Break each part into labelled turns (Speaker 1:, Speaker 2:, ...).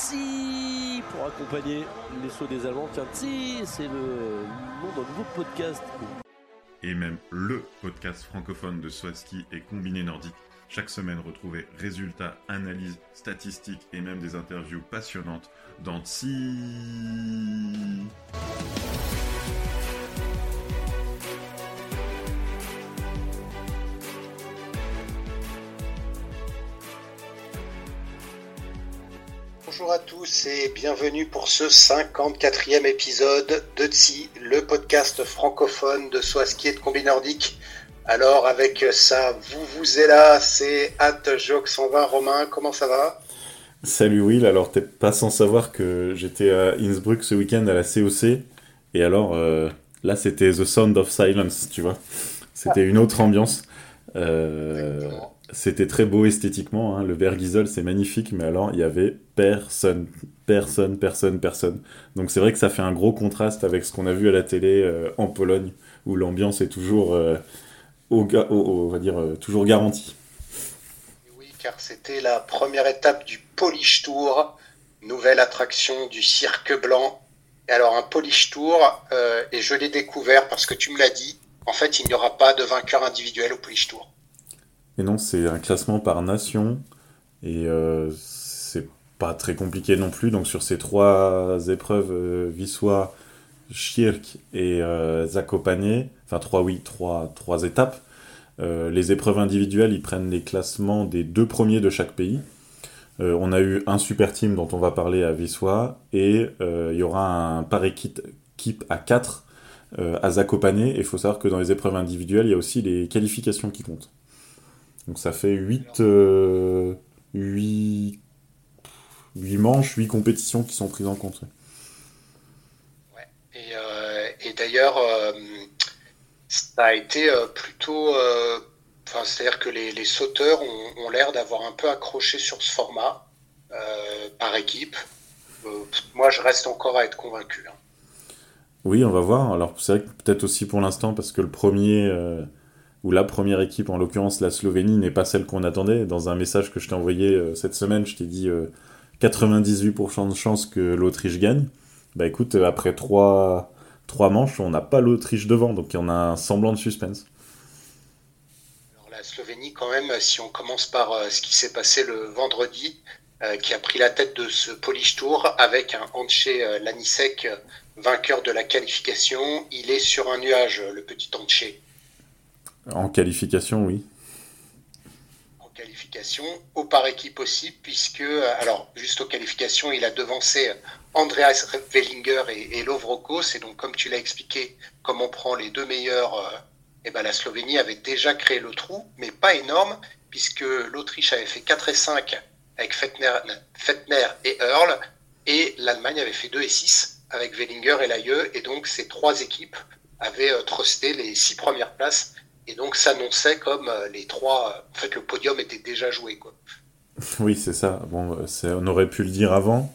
Speaker 1: Tsi pour accompagner les sauts des Allemands. Tiens, Tsi, c'est le nom d'un nouveau podcast.
Speaker 2: Et même le podcast francophone de Swaski et Combiné Nordique. Chaque semaine, retrouvez résultats, analyses, statistiques et même des interviews passionnantes dans Tsi.
Speaker 3: Bonjour à tous et bienvenue pour ce 54e épisode de TSI, le podcast francophone de Swaski et de Combi Nordique. Alors avec ça, vous vous êtes là, c'est At Joke 120. Romain, comment ça va?
Speaker 4: Salut Will, alors t'es pas sans savoir que j'étais à Innsbruck ce week-end à la COC, et alors euh, là c'était The Sound of Silence, tu vois. C'était une autre ambiance. Euh, c'était très beau esthétiquement, hein. le Bergizol c'est magnifique, mais alors il y avait personne, personne, personne, personne. Donc c'est vrai que ça fait un gros contraste avec ce qu'on a vu à la télé euh, en Pologne, où l'ambiance est toujours, euh, va dire, euh, toujours garantie.
Speaker 3: Oui, car c'était la première étape du Polish Tour, nouvelle attraction du cirque blanc. Et alors un Polish Tour, et je l'ai découvert parce que tu me l'as dit, en fait il n'y aura pas de vainqueur individuel au Polish Tour.
Speaker 4: Et non, c'est un classement par nation. Et euh, c'est pas très compliqué non plus. Donc sur ces trois épreuves, euh, Wisła, Schirk et euh, Zakopane, enfin trois oui, trois, trois étapes, euh, les épreuves individuelles, ils prennent les classements des deux premiers de chaque pays. Euh, on a eu un super team dont on va parler à Wisła et il y aura un par équipe, à 4 à Zakopane. Et il faut savoir que dans les épreuves individuelles, il y a aussi les qualifications qui comptent. Donc ça fait 8, 8, 8 manches, 8 compétitions qui sont prises en compte.
Speaker 3: Et, euh, et d'ailleurs, euh, ça a été euh, plutôt. euh, c'est-à-dire que les, les sauteurs ont, ont l'air d'avoir un peu accroché sur ce format euh, par équipe. Euh, moi, je reste encore à être convaincu. hein.
Speaker 4: Oui, on va voir. Alors c'est vrai que peut-être aussi pour l'instant, parce que le premier, euh, ou la première équipe, en l'occurrence la Slovénie, n'est pas celle qu'on attendait. Dans un message que je t'ai envoyé euh, cette semaine, je t'ai dit euh, 98% de chance que l'Autriche gagne. Bah écoute, euh, après trois, trois manches, on n'a pas l'Autriche devant, donc il y en a un semblant de suspense.
Speaker 3: Alors, la Slovénie, quand même, si on commence par euh, ce qui s'est passé le vendredi, euh, qui a pris la tête de ce Polish Tour avec un Anche euh, Lanisek, euh, vainqueur de la qualification. Il est sur un nuage, euh, le petit Anche.
Speaker 4: En qualification, oui.
Speaker 3: en qualification, au par équipe aussi, puisque, euh, alors, juste aux qualifications, il a devancé Andreas Wellinger et, et et donc, comme tu l'as expliqué, comme on prend les deux meilleurs, euh, eh ben, la Slovénie avait déjà créé le trou, mais pas énorme, puisque l'Autriche avait fait 4 et 5 avec Fettner, Fettner et Earl, et l'Allemagne avait fait 2 et 6 avec Wellinger et Layeux, et donc ces trois équipes avaient euh, trusté les six premières places, et donc s'annonçait comme euh, les trois. en fait, le podium était déjà joué, quoi.
Speaker 4: Oui, c'est ça. Bon, euh, on aurait pu le dire avant.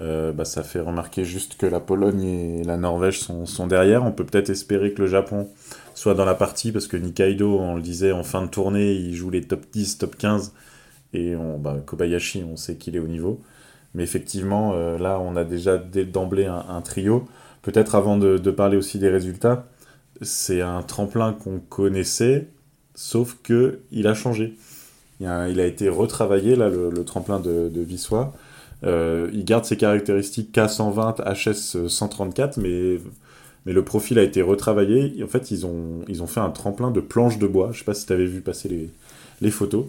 Speaker 4: Euh, bah, ça fait remarquer juste que la Pologne et la Norvège sont, derrière. On peut peut-être espérer que le Japon soit dans la partie parce que Nikaido, on le disait en fin de tournée, il joue les top 10, top 15. Et bah, Kobayashi, on sait qu'il est au niveau. Mais effectivement, là, on a déjà d'emblée un, trio. Peut-être avant de parler aussi des résultats, c'est un tremplin qu'on connaissait, sauf que il a changé. Il a, été retravaillé, là, le, tremplin de, de Wisła. Euh, il garde ses caractéristiques K120, HS 134, mais, mais le profil a été retravaillé. En fait, ils ont, ils ont fait un tremplin de planches de bois. Je sais pas si tu avais vu passer les, les photos.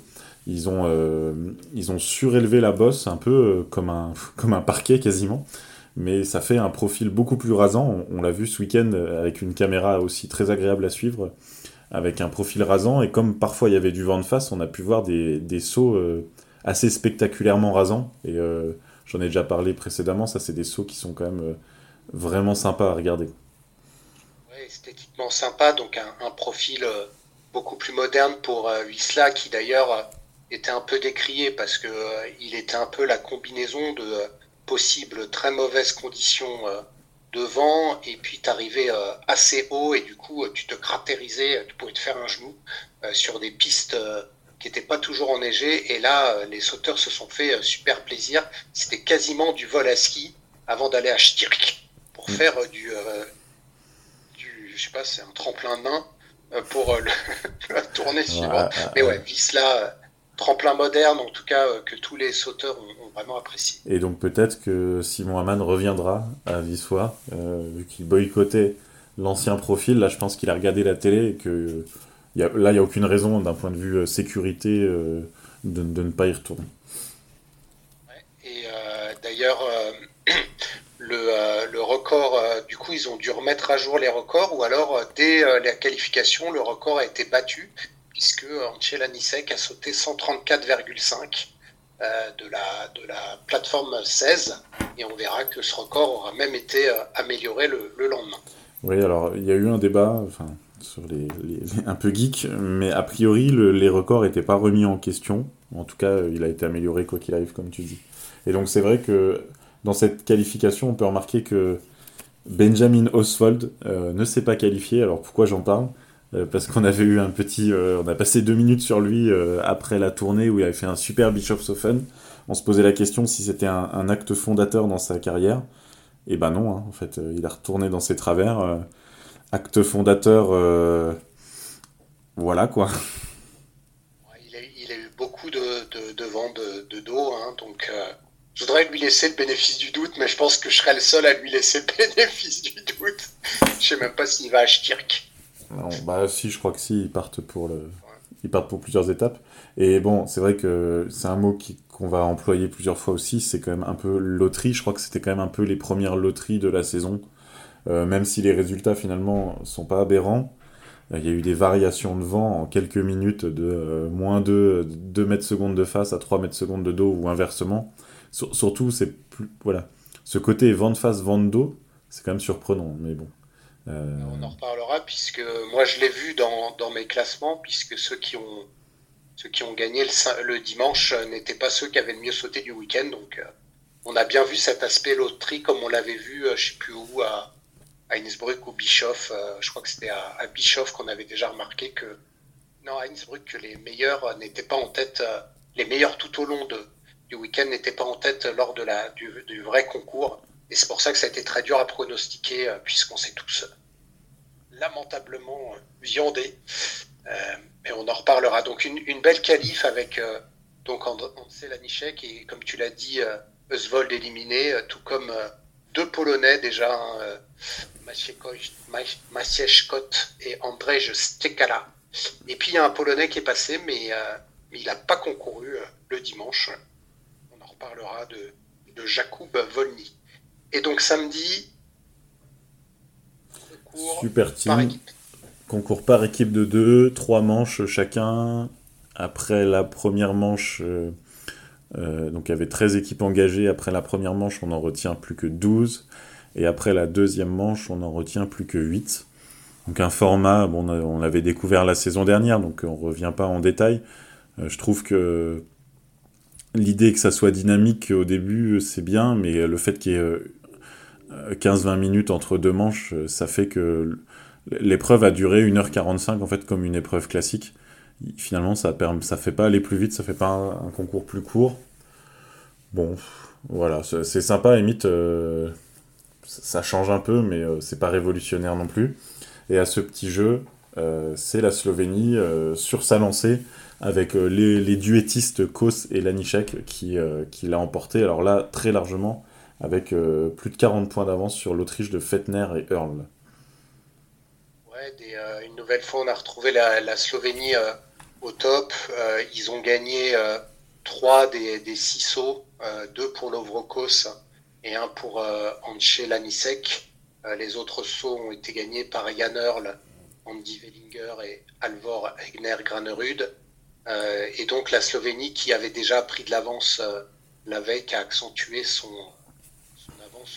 Speaker 4: Ils ont, euh, ils ont surélevé la bosse un peu euh, comme un, comme un parquet quasiment. Mais ça fait un profil beaucoup plus rasant. On, l'a vu ce week-end euh, avec une caméra aussi très agréable à suivre, avec un profil rasant. Et comme parfois il y avait du vent de face, on a pu voir des, des sauts euh, assez spectaculairement rasants. Et euh, j'en ai déjà parlé précédemment, ça c'est des sauts qui sont quand même vraiment sympas à regarder.
Speaker 3: Ouais, esthétiquement sympa, donc un, profil beaucoup plus moderne pour Wisla, qui d'ailleurs était un peu décrié parce que il était un peu la combinaison de possibles très mauvaises conditions euh, de vent et puis t'arrivais euh, assez haut et du coup euh, tu te cratérisais, tu pouvais te faire un genou sur des pistes qui n'était pas toujours enneigé. Et là, les sauteurs se sont fait super plaisir. C'était quasiment du vol à ski avant d'aller à Stirk pour mm. faire du, du, je sais pas, c'est un tremplin de main pour la tournée suivante. Mais ouais, Visla tremplin moderne, en tout cas, euh, que tous les sauteurs ont, vraiment apprécié.
Speaker 4: Et donc peut-être que Simon Hamann reviendra à Vissois, euh, vu qu'il boycottait l'ancien profil. Là, je pense qu'il a regardé la télé et que y a, là, il n'y a aucune raison, d'un point de vue euh, sécurité, de, ne pas y retourner.
Speaker 3: et d'ailleurs, le, le, record, du coup, ils ont dû remettre à jour les records, ou alors, dès la qualification, le record a été battu puisque Angela Nisek a sauté 134,5 euh, de, la, de la plateforme 16, et on verra que ce record aura même été euh, amélioré le, lendemain.
Speaker 4: Oui, alors il y a eu un débat, enfin, sur les, un peu geek, mais a priori les records n'étaient pas remis en question. En tout cas, il a été amélioré quoi qu'il arrive, comme tu dis. Et donc c'est vrai que dans cette qualification, on peut remarquer que Benjamin Oswald euh, ne s'est pas qualifié. Alors pourquoi j'en parle? euh, parce qu'on avait eu un petit, euh, on a passé deux minutes sur lui euh, après la tournée où il avait fait un super Bischofshofen. On se posait la question si c'était un, acte fondateur dans sa carrière. Et ben non, hein, en fait, il a retourné dans ses travers. acte fondateur, voilà quoi.
Speaker 3: Il a, eu beaucoup de, de, vent de, dos, hein, donc je voudrais lui laisser le bénéfice du doute, mais je pense que je serais le seul à lui laisser le bénéfice du doute. je sais même pas s'il va à Stirk
Speaker 4: bah si, je crois que si, ils partent pour le, ils partent pour plusieurs étapes. Et bon, c'est vrai que c'est un mot qu'on va employer plusieurs fois aussi. C'est quand même un peu loterie. Je crois que c'était quand même un peu les premières loteries de la saison, euh, même si les résultats finalement sont pas aberrants. Il y a eu des variations de vent en quelques minutes de euh, moins de 2 mètres secondes de face à 3 mètres secondes de dos ou inversement. surtout, c'est plus voilà, ce côté vent de face, vent de dos, c'est quand même surprenant. Mais bon,
Speaker 3: euh, On en reparlera puisque moi je l'ai vu dans, dans, mes classements puisque ceux qui ont ceux qui ont gagné le, le dimanche n'étaient pas ceux qui avaient le mieux sauté du week-end. Donc euh, on a bien vu cet aspect loterie comme on l'avait vu, euh, je sais plus où, à, à Innsbruck ou Bischoff. je crois que c'était à, Bischoff qu'on avait déjà remarqué que non à Innsbruck que les meilleurs n'étaient pas en tête, les meilleurs tout au long de, du week-end n'étaient pas en tête lors de la du vrai concours. Et c'est pour ça que ça a été très dur à pronostiquer, euh, puisqu'on s'est tous euh, lamentablement euh, viandés. mais on en reparlera. Donc une, belle qualif avec donc Ansel Lanichek et comme tu l'as dit, Oswald éliminé, tout comme deux Polonais déjà, hein, Maciejkot et Andrzej Stekala. Et puis il y a un Polonais qui est passé, mais, mais il n'a pas concouru le dimanche. On en reparlera de, de Jakub Volny. Et donc samedi,
Speaker 4: Super team. Concours par équipe de deux, trois manches chacun. Après la première manche, euh, euh, donc il y avait 13 équipes engagées. Après la première manche, on n'en retient plus que 12. Et après la deuxième manche, on n'en retient plus que 8. Donc un format, bon, on l'avait découvert la saison dernière, donc on ne revient pas en détail. Euh, je trouve que l'idée que ça soit dynamique au début, c'est bien, mais le fait qu'il y ait 15-20 euh, minutes entre deux manches, euh, ça fait que l'épreuve a duré 1h45 en fait comme une épreuve classique. Finalement, ça ne ça fait pas aller plus vite, ça fait pas un, concours plus court. Bon, voilà, c'est sympa, limite, euh, ça change un peu, mais c'est pas révolutionnaire non plus. Et à ce petit jeu, c'est la Slovénie sur sa lancée avec les, duettistes Kos et Lanišek qui, qui l'a emporté. Alors là, très largement, avec euh, plus de 40 points d'avance sur l'Autriche de Fettner et Earl.
Speaker 3: Ouais, euh, une nouvelle fois, on a retrouvé la, Slovénie euh, au top. ils ont gagné 3 des, des 6 sauts, 2 pour Lovrokos et 1 pour Anche Lanisek. les autres sauts ont été gagnés par Jan Earl, Andy Wellinger et Alvor Egner Granerud. et donc la Slovénie, qui avait déjà pris de l'avance la veille, a accentué son,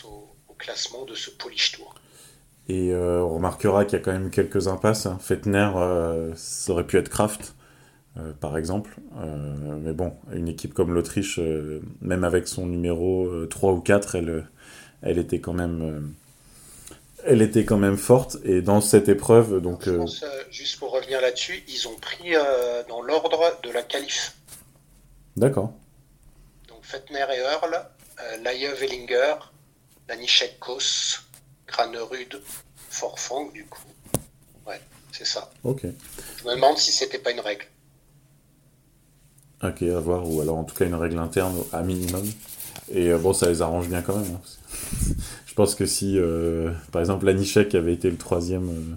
Speaker 3: au, classement de ce Polish Tour.
Speaker 4: Et euh, on remarquera qu'il y a quand même quelques impasses. Hein. Fettner, euh, ça aurait pu être Kraft, euh, par exemple. mais bon, une équipe comme l'Autriche, même avec son numéro 3 ou 4, elle, elle était quand même elle était quand même forte. Et dans cette épreuve, donc.
Speaker 3: Je pense, juste pour revenir là-dessus, ils ont pris dans l'ordre de la qualif.
Speaker 4: D'accord.
Speaker 3: Donc Fettner et Earl, Laie Wellinger, Danishek Kos, Granerud, Forfang, du coup. Ouais, c'est ça.
Speaker 4: Ok.
Speaker 3: Je me demande si c'était pas une règle.
Speaker 4: Ok, à voir, ou alors en tout cas une règle interne à minimum. Et euh, bon, ça les arrange bien quand même. Hein. je pense que si, euh, par exemple, Lanišek avait été le troisième, euh,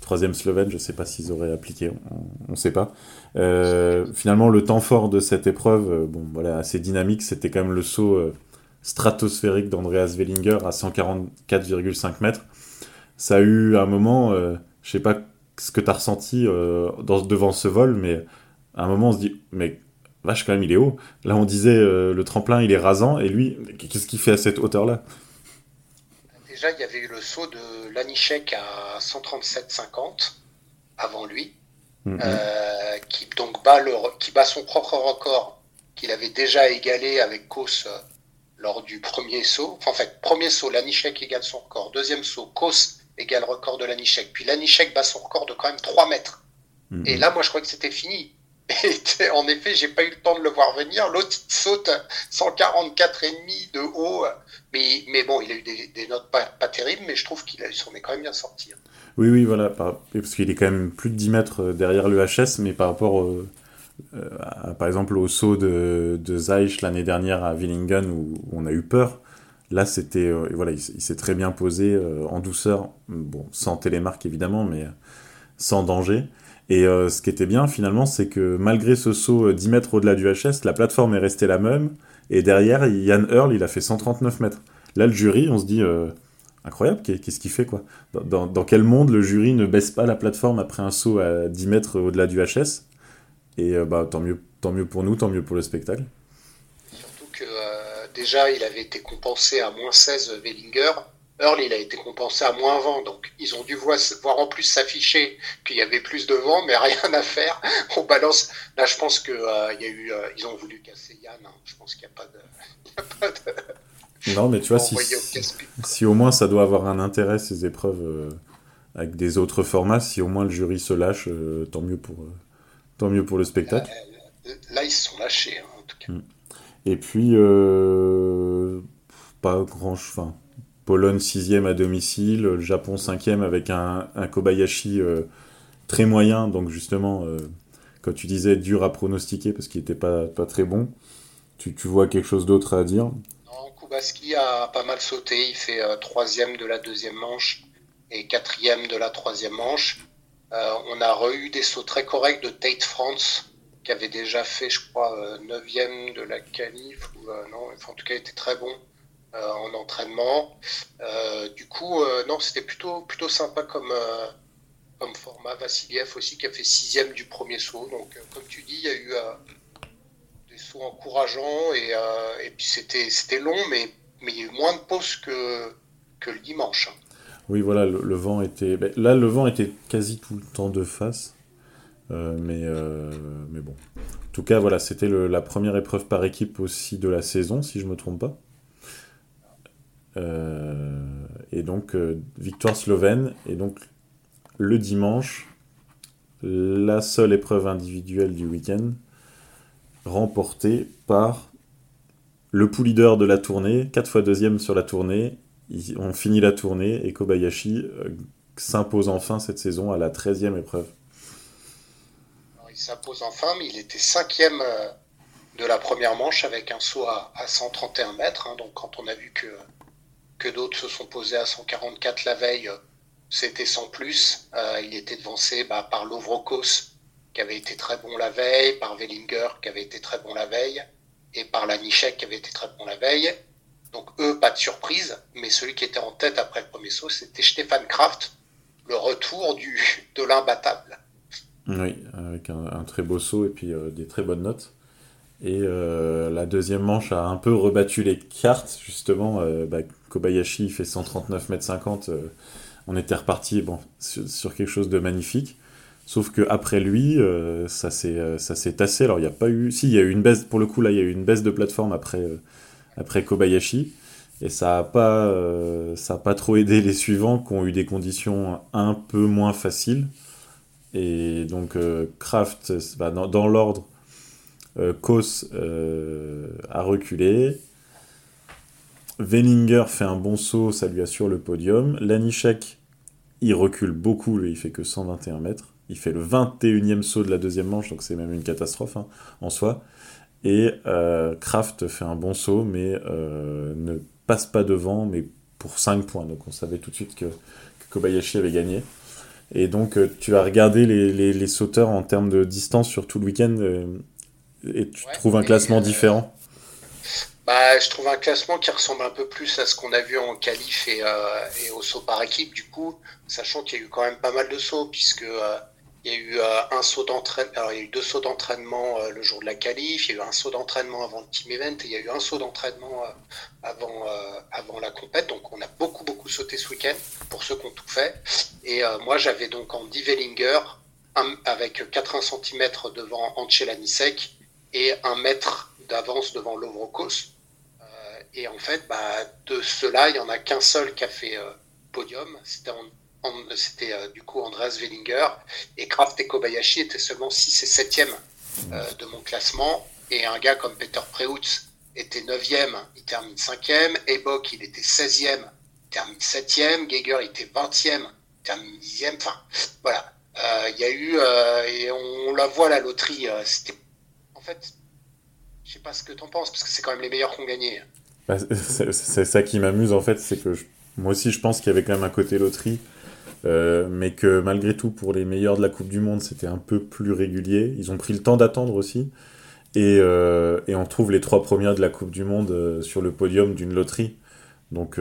Speaker 4: troisième slovène, je sais pas s'ils auraient appliqué, on ne sait pas. finalement, le temps fort de cette épreuve, bon, voilà, assez dynamique, c'était quand même le saut stratosphérique d'Andreas Wellinger à 144,5 mètres. Ça a eu un moment, je sais pas ce que tu as ressenti dans, devant ce vol, mais à un moment on se dit, mais vache, quand même, il est haut. Là, on disait euh, le tremplin, il est rasant, et lui, qu'est-ce qu'il fait à cette hauteur-là?
Speaker 3: Déjà, il y avait eu le saut de Lanichek à 137,50 avant lui, mm-hmm. euh, qui donc bat, le, qui bat son propre record qu'il avait déjà égalé avec Kos euh, lors du premier saut. Enfin, en fait, premier saut, Lanichek égale son record. Deuxième saut, Kos égale le record de Lanichek. Puis Lanichek bat son record de quand même 3 mètres. Mm-hmm. Et là, moi, je crois que c'était fini et en effet, j'ai pas eu le temps de le voir venir. L'autre saute 144,5 de haut. Mais, mais bon, il a eu des, notes pas, pas, terribles, mais je trouve qu'il s'en est quand même bien sorti.
Speaker 4: Oui, oui, voilà. Parce qu'il est quand même plus de 10 mètres euh, derrière le HS, mais par rapport, euh, par exemple, au saut de, de Zeich l'année dernière à Willingen où, on a eu peur. Là, c'était. Euh, voilà, il, s'est très bien posé en douceur. Bon, sans télémarque évidemment, mais sans danger. Et euh, ce qui était bien finalement, c'est que malgré ce saut 10 euh, mètres au-delà du HS, la plateforme est restée la même. Et derrière, Yann Earl, il a fait 139 mètres. Là, le jury, on se dit, euh, incroyable, qu'est-ce qu'il fait quoi? Dans, quel monde le jury ne baisse pas la plateforme après un saut à 10 mètres au-delà du HS Et bah, tant, mieux, tant mieux pour nous, tant mieux pour le spectacle.
Speaker 3: Surtout que déjà, il avait été compensé à moins 16 Wellinger Earl, il a été compensé à moins 20, donc ils ont dû voir, en plus s'afficher qu'il y avait plus de vent, mais rien à faire. On balance. Là, je pense que euh, y a eu, euh, ils ont voulu casser Yann. Hein. Je pense qu'il n'y a pas de.
Speaker 4: Non, mais tu vois, si, si, au moins ça doit avoir un intérêt, ces épreuves euh, avec des autres formats, si au moins le jury se lâche, tant, mieux pour, tant mieux pour le spectacle.
Speaker 3: là, ils se sont lâchés, hein, en tout cas. Mm.
Speaker 4: Et puis, pas grand. Enfin, Pologne 6e à domicile, le Japon 5e avec un, Kobayashi euh, très moyen, donc justement, euh, quand tu disais dur à pronostiquer parce qu'il n'était pas, pas très bon, tu, vois quelque chose d'autre à dire?
Speaker 3: Non, Kubaski a pas mal sauté, il fait 3 euh, troisième de la deuxième manche et quatrième de la troisième manche. On a eu des sauts très corrects de Tate France, qui avait déjà fait, je crois, 9e de la qualif, ou non, en tout cas, était très bon. Euh, en entraînement. Euh, du coup, euh, non, c'était plutôt, plutôt sympa comme, comme format. Vassiliev aussi qui a fait sixième du premier saut. Donc, comme tu dis, il y a eu des sauts encourageants et, et puis c'était, long, mais, il y a eu moins de pauses que, que le dimanche.
Speaker 4: Oui, voilà, le, vent était. Ben, là, le vent était quasi tout le temps de face. mais, mais bon. En tout cas, voilà, c'était la première épreuve par équipe aussi de la saison, si je ne me trompe pas. Euh, et donc, euh, victoire slovène. Et donc, le dimanche, la seule épreuve individuelle du week-end, remportée par le pool leader de la tournée, 4 fois deuxième sur la tournée. On finit la tournée et Kobayashi euh, s'impose enfin cette saison à la 13e épreuve.
Speaker 3: il s'impose enfin, mais il était cinquième de la première manche avec un saut à, 131 mètres. Hein. donc quand on a vu que que d'autres se sont posés à 144 la veille, c'était sans plus. Euh, il était devancé bah, par Lovrokos, qui avait été très bon la veille, par Wellinger, qui avait été très bon la veille, et par Lanichek, qui avait été très bon la veille. Donc eux, pas de surprise, mais celui qui était en tête après le premier saut, c'était Stéphane Kraft, le retour du, de l'imbattable.
Speaker 4: Oui, avec un, très beau saut et puis euh, des très bonnes notes. Et euh, la deuxième manche a un peu rebattu les cartes, justement. Euh, bah, Kobayashi fait 139 mètres 50. Euh, on était reparti bon, sur, quelque chose de magnifique. Sauf que après lui, ça s'est tassé. Alors il n'y a pas eu. Si, il y a eu une baisse, pour le coup, là, il y a eu une baisse de plateforme après, après Kobayashi. Et ça n'a pas, euh, pas trop aidé les suivants qui ont eu des conditions un peu moins faciles. Et donc, euh, Kraft, bah, dans, dans l'ordre, euh, Kos a reculé. Wellinger fait un bon saut, ça lui assure le podium. Lanichek, il recule beaucoup, lui, il fait que 121 mètres. Il fait le 21e saut de la deuxième manche, donc c'est même une catastrophe hein, en soi. Et Kraft fait un bon saut, mais ne passe pas devant, mais pour 5 points. Donc on savait tout de suite que, Kobayashi avait gagné. Et donc euh, tu as regardé les, les, sauteurs en termes de distance sur tout le week-end euh, et tu trouves un classement euh, différent?
Speaker 3: Bah, Je trouve un classement qui ressemble un peu plus à ce qu'on a vu en qualif et, et, au saut par équipe, du coup, sachant qu'il y a eu quand même pas mal de sauts, puisque il y a eu euh, un saut d'entraînement, il y a eu deux sauts d'entraînement euh, le jour de la qualif, il y a eu un saut d'entraînement avant le team event et il y a eu un saut d'entraînement euh, avant, avant la compète. Donc on a beaucoup beaucoup sauté ce week-end pour ceux qui ont tout fait. Et moi j'avais donc en Wellinger avec 80 cm devant Anisek et un mètre d'avance devant Lovrokos. et en fait, bah, de ceux-là, il n'y en a qu'un seul qui a fait podium. C'était c'était euh, du coup Andreas Wellinger, et Kraft et Kobayashi étaient seulement 6 et 7e euh, de mon classement, et un gars comme Peter Preutz était 9e, il termine 5e, Ebok il était 16e, il termine 7e, Geiger il était 20e, il termine 10e, enfin voilà. Euh, il y a eu, et on, la voit la loterie, c'était en fait, je sais pas ce que tu en penses, parce que c'est quand même les meilleurs qui ont gagné.
Speaker 4: Bah, c'est ça qui m'amuse en fait, c'est que moi aussi je pense qu'il y avait quand même un côté loterie. Euh, mais que malgré tout, pour les meilleurs de la Coupe du Monde, c'était un peu plus régulier. Ils ont pris le temps d'attendre aussi. Et, euh, et, on trouve les trois premiers de la Coupe du Monde euh, sur le podium d'une loterie. Donc,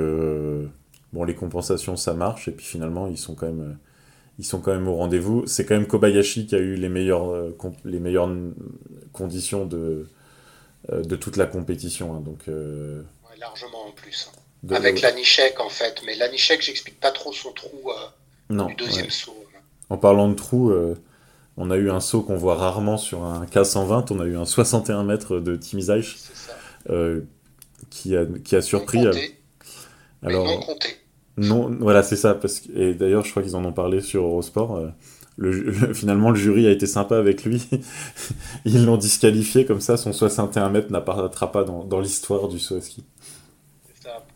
Speaker 4: bon, les compensations, ça marche. Et puis finalement, ils sont quand même, ils sont quand même au rendez-vous. C'est quand même Kobayashi qui a eu les meilleures, les meilleures conditions de, de toute la compétition. Hein. donc,
Speaker 3: largement en plus. Hein. Avec l'Anichek, en fait. Mais l'Anichek, j'explique pas trop son trou
Speaker 4: non, En parlant de trous, euh, on a eu un saut qu'on voit rarement sur un K120. On a eu un 61 mètres de Tim euh, qui, a, qui a surpris.
Speaker 3: Non Alors, non compté.
Speaker 4: Non, voilà, c'est ça. Parce que, et d'ailleurs, je crois qu'ils en ont parlé sur Eurosport. Euh, le, finalement, le jury a été sympa avec lui. Ils l'ont disqualifié comme ça. Son 61 mètres n'apparaîtra pas dans, dans l'histoire du saut à ski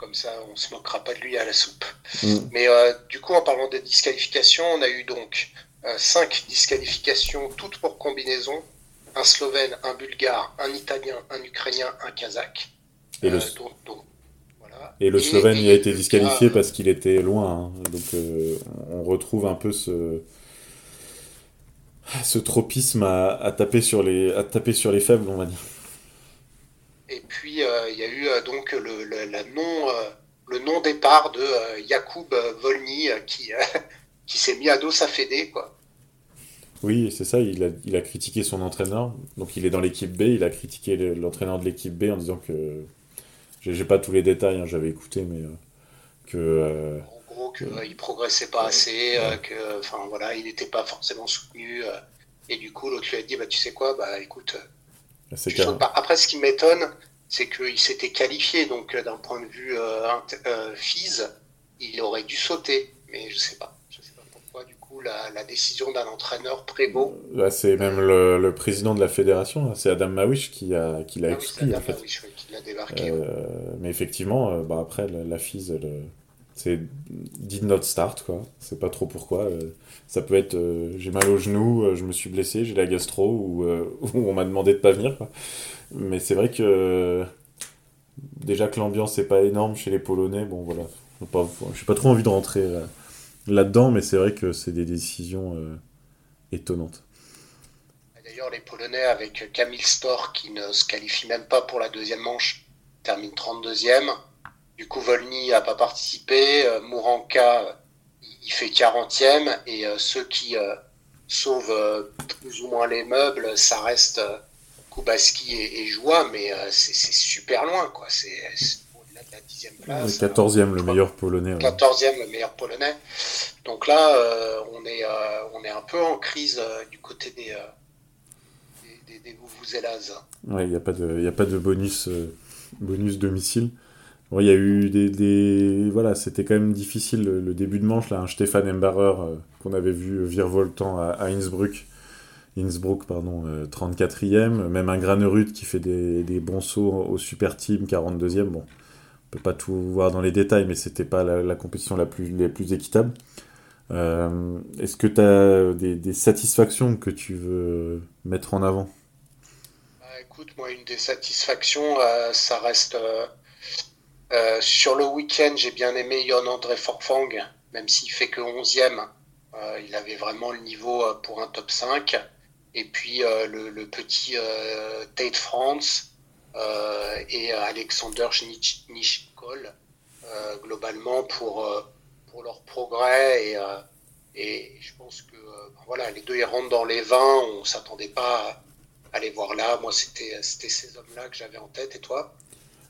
Speaker 3: comme ça on se moquera pas de lui à la soupe. Mm. Mais euh, du coup, en parlant des disqualifications, on a eu donc euh, cinq disqualifications, toutes pour combinaison. Un Slovène, un Bulgare, un Italien, un Ukrainien, un Kazakh.
Speaker 4: Et le, euh, et le Slovène il a été disqualifié parce qu'il était loin. Hein. Donc on retrouve un peu ce, ce tropisme à, taper sur les, à taper sur les faibles, on va dire.
Speaker 3: Et puis, euh, il y a eu euh, donc le, la non, euh, le non-départ de Jakub Volny qui, qui s'est mis à dos sa fédé, quoi.
Speaker 4: Oui, c'est ça, il a, il a critiqué son entraîneur. Donc il est dans l'équipe B, il a critiqué l'entraîneur de l'équipe B en disant que. J'ai pas tous les détails, hein, j'avais écouté, mais que.
Speaker 3: en gros, qu'il ne progressait pas assez, que, enfin voilà, il n'était pas forcément soutenu. et du coup, l'autre lui a dit, bah tu sais quoi, bah écoute, après, ce qui m'étonne, c'est qu'il s'était qualifié, donc euh, d'un point de vue euh, euh il aurait dû sauter, mais je sais pas. Je sais pas pourquoi, du coup, la, décision d'un entraîneur prévôt.
Speaker 4: Là, c'est même le, président de la fédération, c'est Adam Mawish qui l'a qui ah
Speaker 3: exclu, en fait. qui l'a débarqué.
Speaker 4: Euh, mais effectivement, bah, après, la, la FIS, c'est did not start, quoi. C'est pas trop pourquoi. Ça peut être euh, j'ai mal au genou, euh, je me suis blessé, j'ai la gastro, ou, euh, on m'a demandé de pas venir. Mais c'est vrai que déjà que l'ambiance n'est pas énorme chez les Polonais, bon voilà. J'ai pas trop envie de rentrer là-dedans, mais c'est vrai que c'est des décisions étonnantes.
Speaker 3: D'ailleurs, les Polonais, avec Kamil Stor qui ne se qualifie même pas pour la deuxième manche, termine 32e. Du coup, Volny n'a pas participé. Mouranka il fait 40e et euh, ceux qui euh, sauvent euh, plus ou moins les meubles, ça reste Kubaski et, Joie, mais c'est super loin, quoi. C'est au-delà de la 10e place.
Speaker 4: Le 14e, le meilleur polonais.
Speaker 3: 14e, le meilleur polonais. Donc là, on, est, on est un peu en crise du côté des, des, des,
Speaker 4: Ouais, il n'y a pas de, y a pas de bonus, bonus domicile. Il y a eu des, voilà, c'était quand même difficile le, début de manche là, un Stéphane Embarrer qu'on avait vu virevoltant à, Innsbruck Innsbruck, pardon, 34e. Euh, Même un Granerud qui fait des, bons sauts au super team, 42e. Bon, on peut pas tout voir dans les détails, mais c'était pas la, compétition la plus, équitable. Euh, est-ce que tu as des, satisfactions que tu veux mettre en avant?
Speaker 3: Bah, Écoute, moi, une des satisfactions, euh, ça reste. Sur le week-end, j'ai bien aimé Yon André Forfang, même s'il fait que 11e. il avait vraiment le niveau pour un top 5 et puis euh, le, petit euh, Tate France euh, et Alexander Nishkol, globalement pour, pour leur progrès et, je pense que voilà, les deux ils rentrent dans les 20, on s'attendait pas à, les voir là. Moi, c'était ces hommes-là que j'avais en tête. Et toi?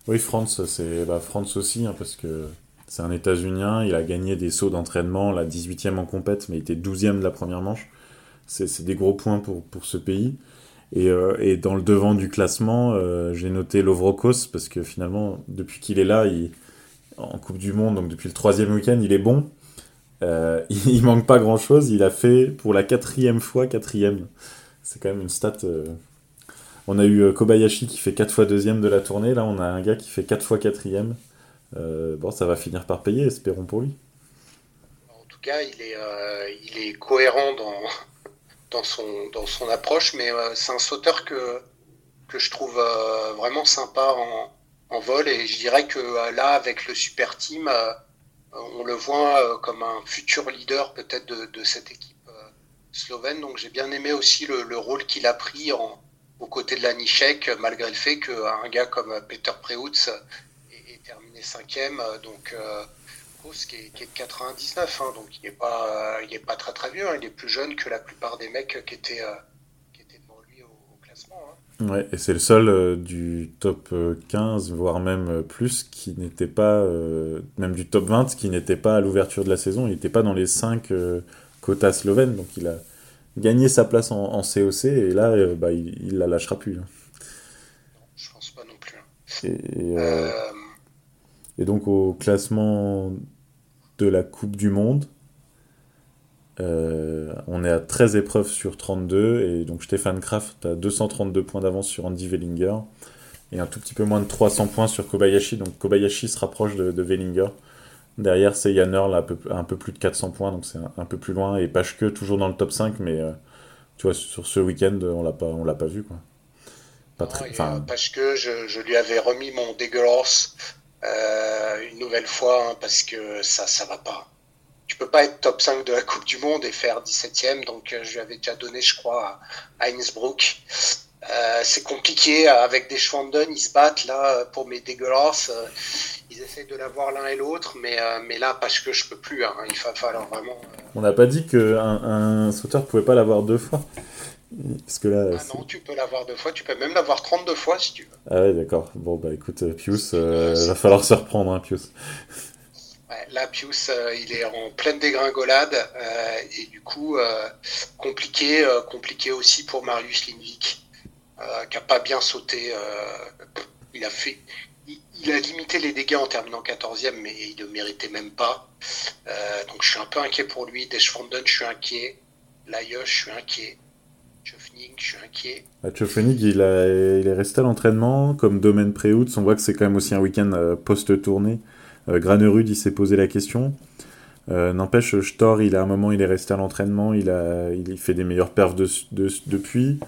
Speaker 4: Oui, France, c'est bah, France aussi, hein, parce que c'est un États-Unien. Il a gagné des sauts d'entraînement, la 18e en compète, mais il était 12e de la première manche. C'est des gros points pour, ce pays. Et, euh, et, dans le devant du classement, euh, j'ai noté Lovrokos parce que finalement, depuis qu'il est là, il, en Coupe du Monde, donc depuis le troisième week-end, il est bon. Euh, il, manque pas grand-chose. Il a fait pour la quatrième fois quatrième. C'est quand même une stat. On a eu Kobayashi qui fait quatre fois deuxième de la tournée. Là, on a un gars qui fait quatre fois quatrième. bon, ça va finir par payer, espérons pour lui.
Speaker 3: En tout cas, il est, il est cohérent dans, dans son, dans son approche, mais euh, c'est un sauteur que, que je trouve euh, vraiment sympa en, en, vol. Et je dirais que euh, là, avec le super team, on le voit comme un futur leader peut-être de, de, cette équipe slovène. Donc j'ai bien aimé aussi le, le rôle qu'il a pris en, aux côtés de la Nichek, malgré le fait qu'un gars comme Peter Preutz est, terminé cinquième. Donc qui est, qui est de 99, hein, donc il n'est pas, il est pas très très vieux, hein. il est plus jeune que la plupart des mecs qui étaient, euh, devant lui au, classement.
Speaker 4: Hein. Ouais, et c'est le seul euh, du top 15, euh, voire même plus, qui n'était pas, même du top 20, qui n'était pas à l'ouverture de la saison, il n'était pas dans les 5 quotas slovènes, donc il a gagné sa place en, COC, et là, bah, il, la lâchera plus. Non,
Speaker 3: je pense pas non plus.
Speaker 4: Et, et donc au classement de la Coupe du Monde. Euh, on est à 13 épreuves sur 32 et donc Stéphane Kraft a 232 points d'avance sur Andy Wellinger et un tout petit peu moins de 300 points sur Kobayashi. Donc Kobayashi se rapproche de, de Wellinger. Derrière, c'est Yanner, là, un peu, un peu, plus de 400 points, donc c'est un, peu plus loin. Et Pashke, toujours dans le top 5, mais euh, tu vois, sur ce week-end, on l'a pas, on l'a pas vu. Quoi.
Speaker 3: Pas très, Pashke, je, je, lui avais remis mon dégueulasse euh, une nouvelle fois hein, parce que ça ça va pas. Tu peux pas être top 5 de la Coupe du Monde et faire 17ème, donc euh, je lui avais déjà donné, je crois, à, Innsbruck. Euh, c'est compliqué avec des Schwanden, ils se battent là pour mes dégueulasses. ils essaient de l'avoir l'un et l'autre, mais, mais là, parce que je peux plus. Hein, il va falloir vraiment.
Speaker 4: On n'a pas dit qu'un un sauteur pouvait pas l'avoir deux fois.
Speaker 3: Parce que là, ah non, tu peux l'avoir deux fois, tu peux même l'avoir 32 fois si tu veux.
Speaker 4: Ah ouais, d'accord. Bon, bah écoute, euh, Pius, euh, il va falloir se reprendre, hein, Pius.
Speaker 3: Ouais, là, Pius, euh, il est en pleine dégringolade et du coup, compliqué, compliqué aussi pour Marius Lindvik, qui n'a pas bien sauté. il a fait. Il, a limité les dégâts en terminant 14e, mais il ne méritait même pas. donc je suis un peu inquiet pour lui. Deschwanden, je suis inquiet. Layoche, je suis inquiet. Chofenig, je suis inquiet.
Speaker 4: Ah, il, est resté à l'entraînement comme domaine pré-août. On voit que c'est quand même aussi un week-end euh, post-tournée. Euh, Granerud, il s'est posé la question. Euh, n'empêche, Stor, il a un moment, il est resté à l'entraînement, il a, il fait des meilleures perfs depuis.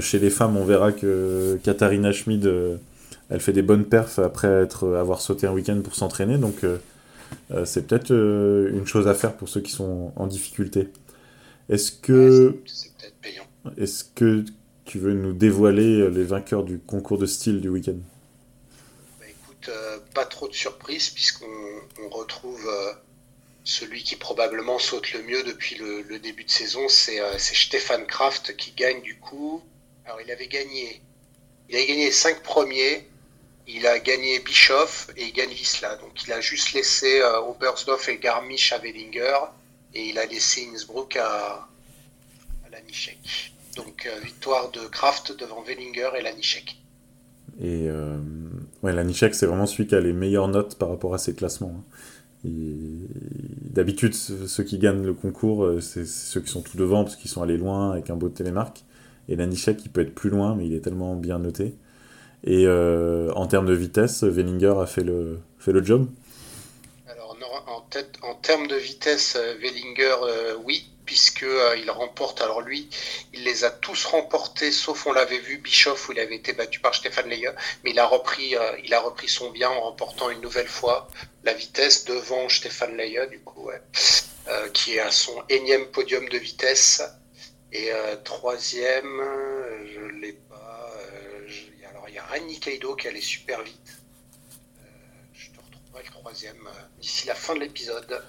Speaker 4: chez les femmes, on verra que Katharina Schmid, elle fait des bonnes perfs après être, avoir sauté un week-end pour s'entraîner. Donc, c'est peut-être une chose à faire pour ceux qui sont en difficulté. Est-ce que. Est-ce que tu veux nous dévoiler les vainqueurs du concours de style du week-end?
Speaker 3: Bah, Écoute, euh, pas trop de surprises puisqu'on retrouve euh, celui qui probablement saute le mieux depuis le, début de saison, c'est euh, Stéphane Kraft qui gagne du coup. Alors il avait gagné, il avait gagné cinq premiers, il a gagné Bischoff et il gagne Visla. Donc il a juste laissé Oberstdorf et Garmisch à Wellinger et il a laissé Innsbruck à, à la Nichek. Donc euh, victoire de Kraft devant Wellinger et Lanichek.
Speaker 4: Et, euh, Ouais, Lanichek, c'est vraiment celui qui a les meilleures notes par rapport à ses classements. hein. D'habitude, ceux qui gagnent le concours, euh, c'est ceux qui sont tout devant parce qu'ils sont allés loin avec un beau télémarque. Et Lanichek, il peut être plus loin, mais il est tellement bien noté. Et euh, en termes de vitesse, Wellinger a fait le, fait le job.
Speaker 3: Alors, en, termes de vitesse, euh, Wellinger, oui, puisque euh, il remporte. Alors lui, il les a tous remportés, sauf on l'avait vu Bischoff où il avait été battu par Stéphane Leyer, mais il a repris, euh, il a repris son bien en remportant une nouvelle fois la vitesse devant Stéphane Leyer, du coup, ouais, euh, qui est à son énième podium de vitesse. Et troisième, je l'ai pas. alors il y a Rani Kaido qui allait super vite. Je te retrouverai le troisième d'ici la fin de l'épisode.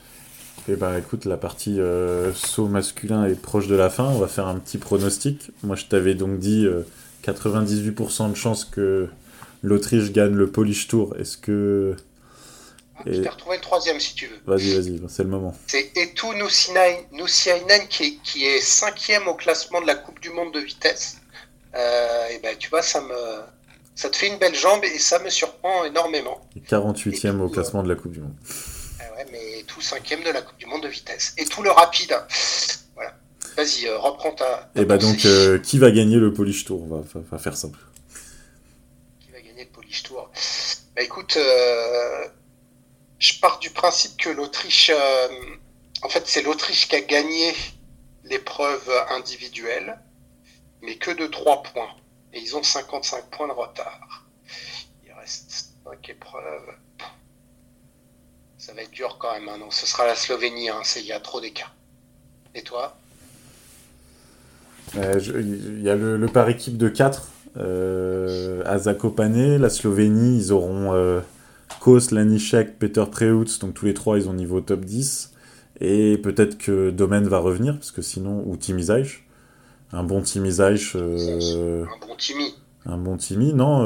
Speaker 4: Et bah écoute, la partie euh, saut masculin est proche de la fin. On va faire un petit pronostic. Moi, je t'avais donc dit euh, 98% de chance que l'Autriche gagne le Polish Tour. Est-ce que.
Speaker 3: Je t'ai retrouvé le troisième si tu veux.
Speaker 4: Vas-y, vas-y, c'est le moment.
Speaker 3: C'est Etu Nussiainen qui est, qui est cinquième au classement de la Coupe du Monde de vitesse. Euh, et ben tu vois, ça me, ça te fait une belle jambe et ça me surprend énormément.
Speaker 4: Il est 48e au classement de la Coupe du Monde.
Speaker 3: Ouais, mais tout cinquième de la Coupe du Monde de vitesse. Et tout le rapide. Voilà. Vas-y, euh, reprends ta. ta
Speaker 4: Et bah
Speaker 3: pensée.
Speaker 4: donc, euh, qui va gagner le Polish Tour? On va, va- va faire simple.
Speaker 3: Qui va gagner le Polish Tour? Bah écoute, euh, je pars du principe que l'Autriche, en fait, c'est l'Autriche qui a gagné l'épreuve individuelle, mais que de 3 points. Et ils ont 55 points de retard. Il reste 5 épreuves. Ça va être dur quand même. hein. Non, ce sera la Slovénie, hein. Il y a trop d'écart. Et toi?
Speaker 4: Euh, Il y a le, le par équipe de 4 euh, à Zakopane. La Slovénie, ils auront euh, Kos, Lanišek, Peter Preutz. Donc tous les trois, ils ont niveau top 10. Et peut-être que Domen va revenir, parce que sinon, ou Timizaj. Un bon Timizaj. Euh,
Speaker 3: Un bon Timmy.
Speaker 4: un bon Timi, non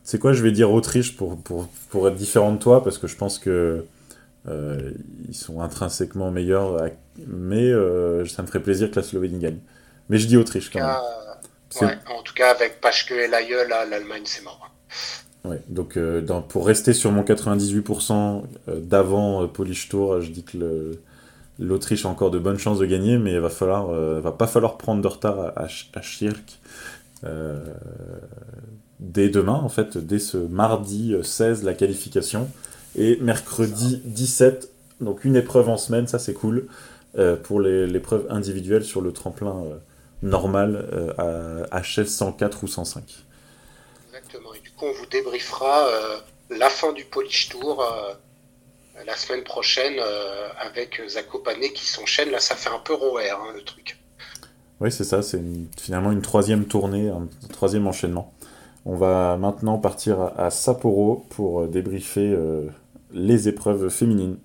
Speaker 4: euh, C'est quoi, je vais dire Autriche pour, pour, pour être différent de toi, parce que je pense que euh, ils sont intrinsèquement meilleurs, à- mais euh, ça me ferait plaisir que la Slovénie gagne. Mais je dis Autriche quand même.
Speaker 3: Ouais, en tout cas, avec Paschke et Laïeux, là, l'Allemagne, c'est mort.
Speaker 4: Ouais, donc euh, dans- pour rester sur mon 98% euh, d'avant euh, Polish Tour, je dis que l'Autriche a encore de bonnes chances de gagner, mais il va falloir, euh, va pas falloir prendre de retard à, à, à Schirk, euh, dès demain en fait, dès ce mardi euh, 16 la qualification et mercredi 17, donc une épreuve en semaine, ça c'est cool euh, pour l'épreuve individuelle sur le tremplin euh, normal euh, à HS 104 ou 105.
Speaker 3: Exactement. Et du coup, on vous débriefera euh, la fin du Polish Tour euh, la semaine prochaine euh, avec Zakopane qui s'enchaîne. Là, ça fait un peu roer, hein, le truc.
Speaker 4: Oui, c'est ça, c'est finalement une troisième tournée, un, troisième enchaînement. On va maintenant partir à, Sapporo pour euh, débriefer euh, les épreuves féminines.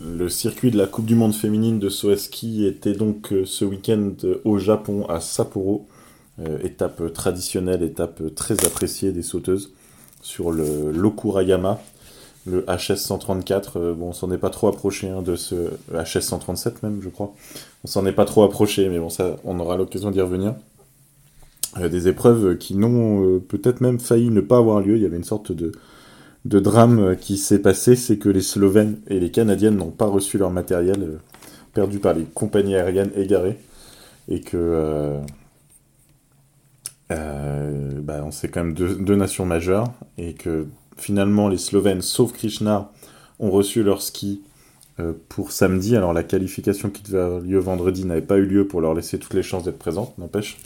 Speaker 4: Le circuit de la Coupe du Monde féminine de saut à ski était donc euh, ce week-end au Japon à Sapporo. Étape traditionnelle, étape très appréciée des sauteuses sur le l'Okurayama, le HS 134. euh, bon, on s'en est pas trop approché hein, de ce HS 137 même, je crois. On s'en est pas trop approché, mais bon, ça, on aura l'occasion d'y revenir. Euh, des épreuves qui n'ont euh, peut-être même failli ne pas avoir lieu. Il y avait une sorte de, de drame qui s'est passé, c'est que les Slovènes et les Canadiennes n'ont pas reçu leur matériel perdu par les compagnies aériennes égarées, et que bah, on sait quand même deux, deux nations majeures, et que finalement les Slovènes, sauf Krishna, ont reçu leur ski euh, pour samedi. Alors la qualification qui devait avoir lieu vendredi n'avait pas eu lieu pour leur laisser toutes les chances d'être présentes, n'empêche.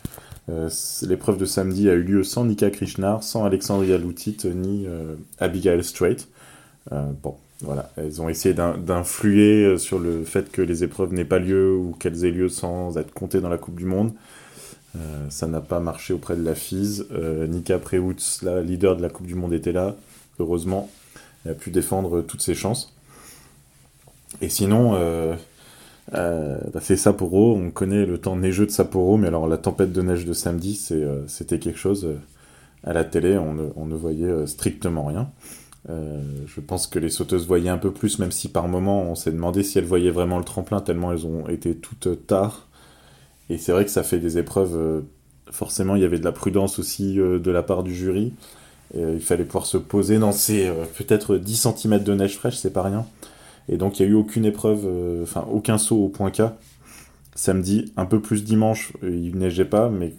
Speaker 4: Euh, L'épreuve de samedi a eu lieu sans Nika Krishnar, sans Alexandria Lutit, ni euh, Abigail Strait. Bon, voilà, elles ont essayé d'in- d'influer sur le fait que les épreuves n'aient pas lieu ou qu'elles aient lieu sans être comptées dans la Coupe du Monde. Ça n'a pas marché auprès de la FIS. Nika Preutz, la leader de la Coupe du Monde, était là. Heureusement, a pu défendre toutes ses chances. Et sinon, euh, euh, bah, c'est Sapporo. On connaît le temps neigeux de Sapporo, mais alors la tempête de neige de samedi, euh, c'était quelque chose. à la télé, on ne, voyait strictement rien. Je pense que les sauteuses voyaient un peu plus, même si par moment on s'est demandé si elles voyaient vraiment le tremplin, tellement elles ont été toutes tard. Et c'est vrai que ça fait des épreuves forcément, il y avait de la prudence aussi de la part du jury. Il fallait pouvoir se poser dans ces peut-être 10 cm de neige fraîche, c'est pas rien. Et donc, il n'y a eu aucune épreuve, enfin, aucun saut au point K. Samedi, un peu plus dimanche, il neigeait pas, mais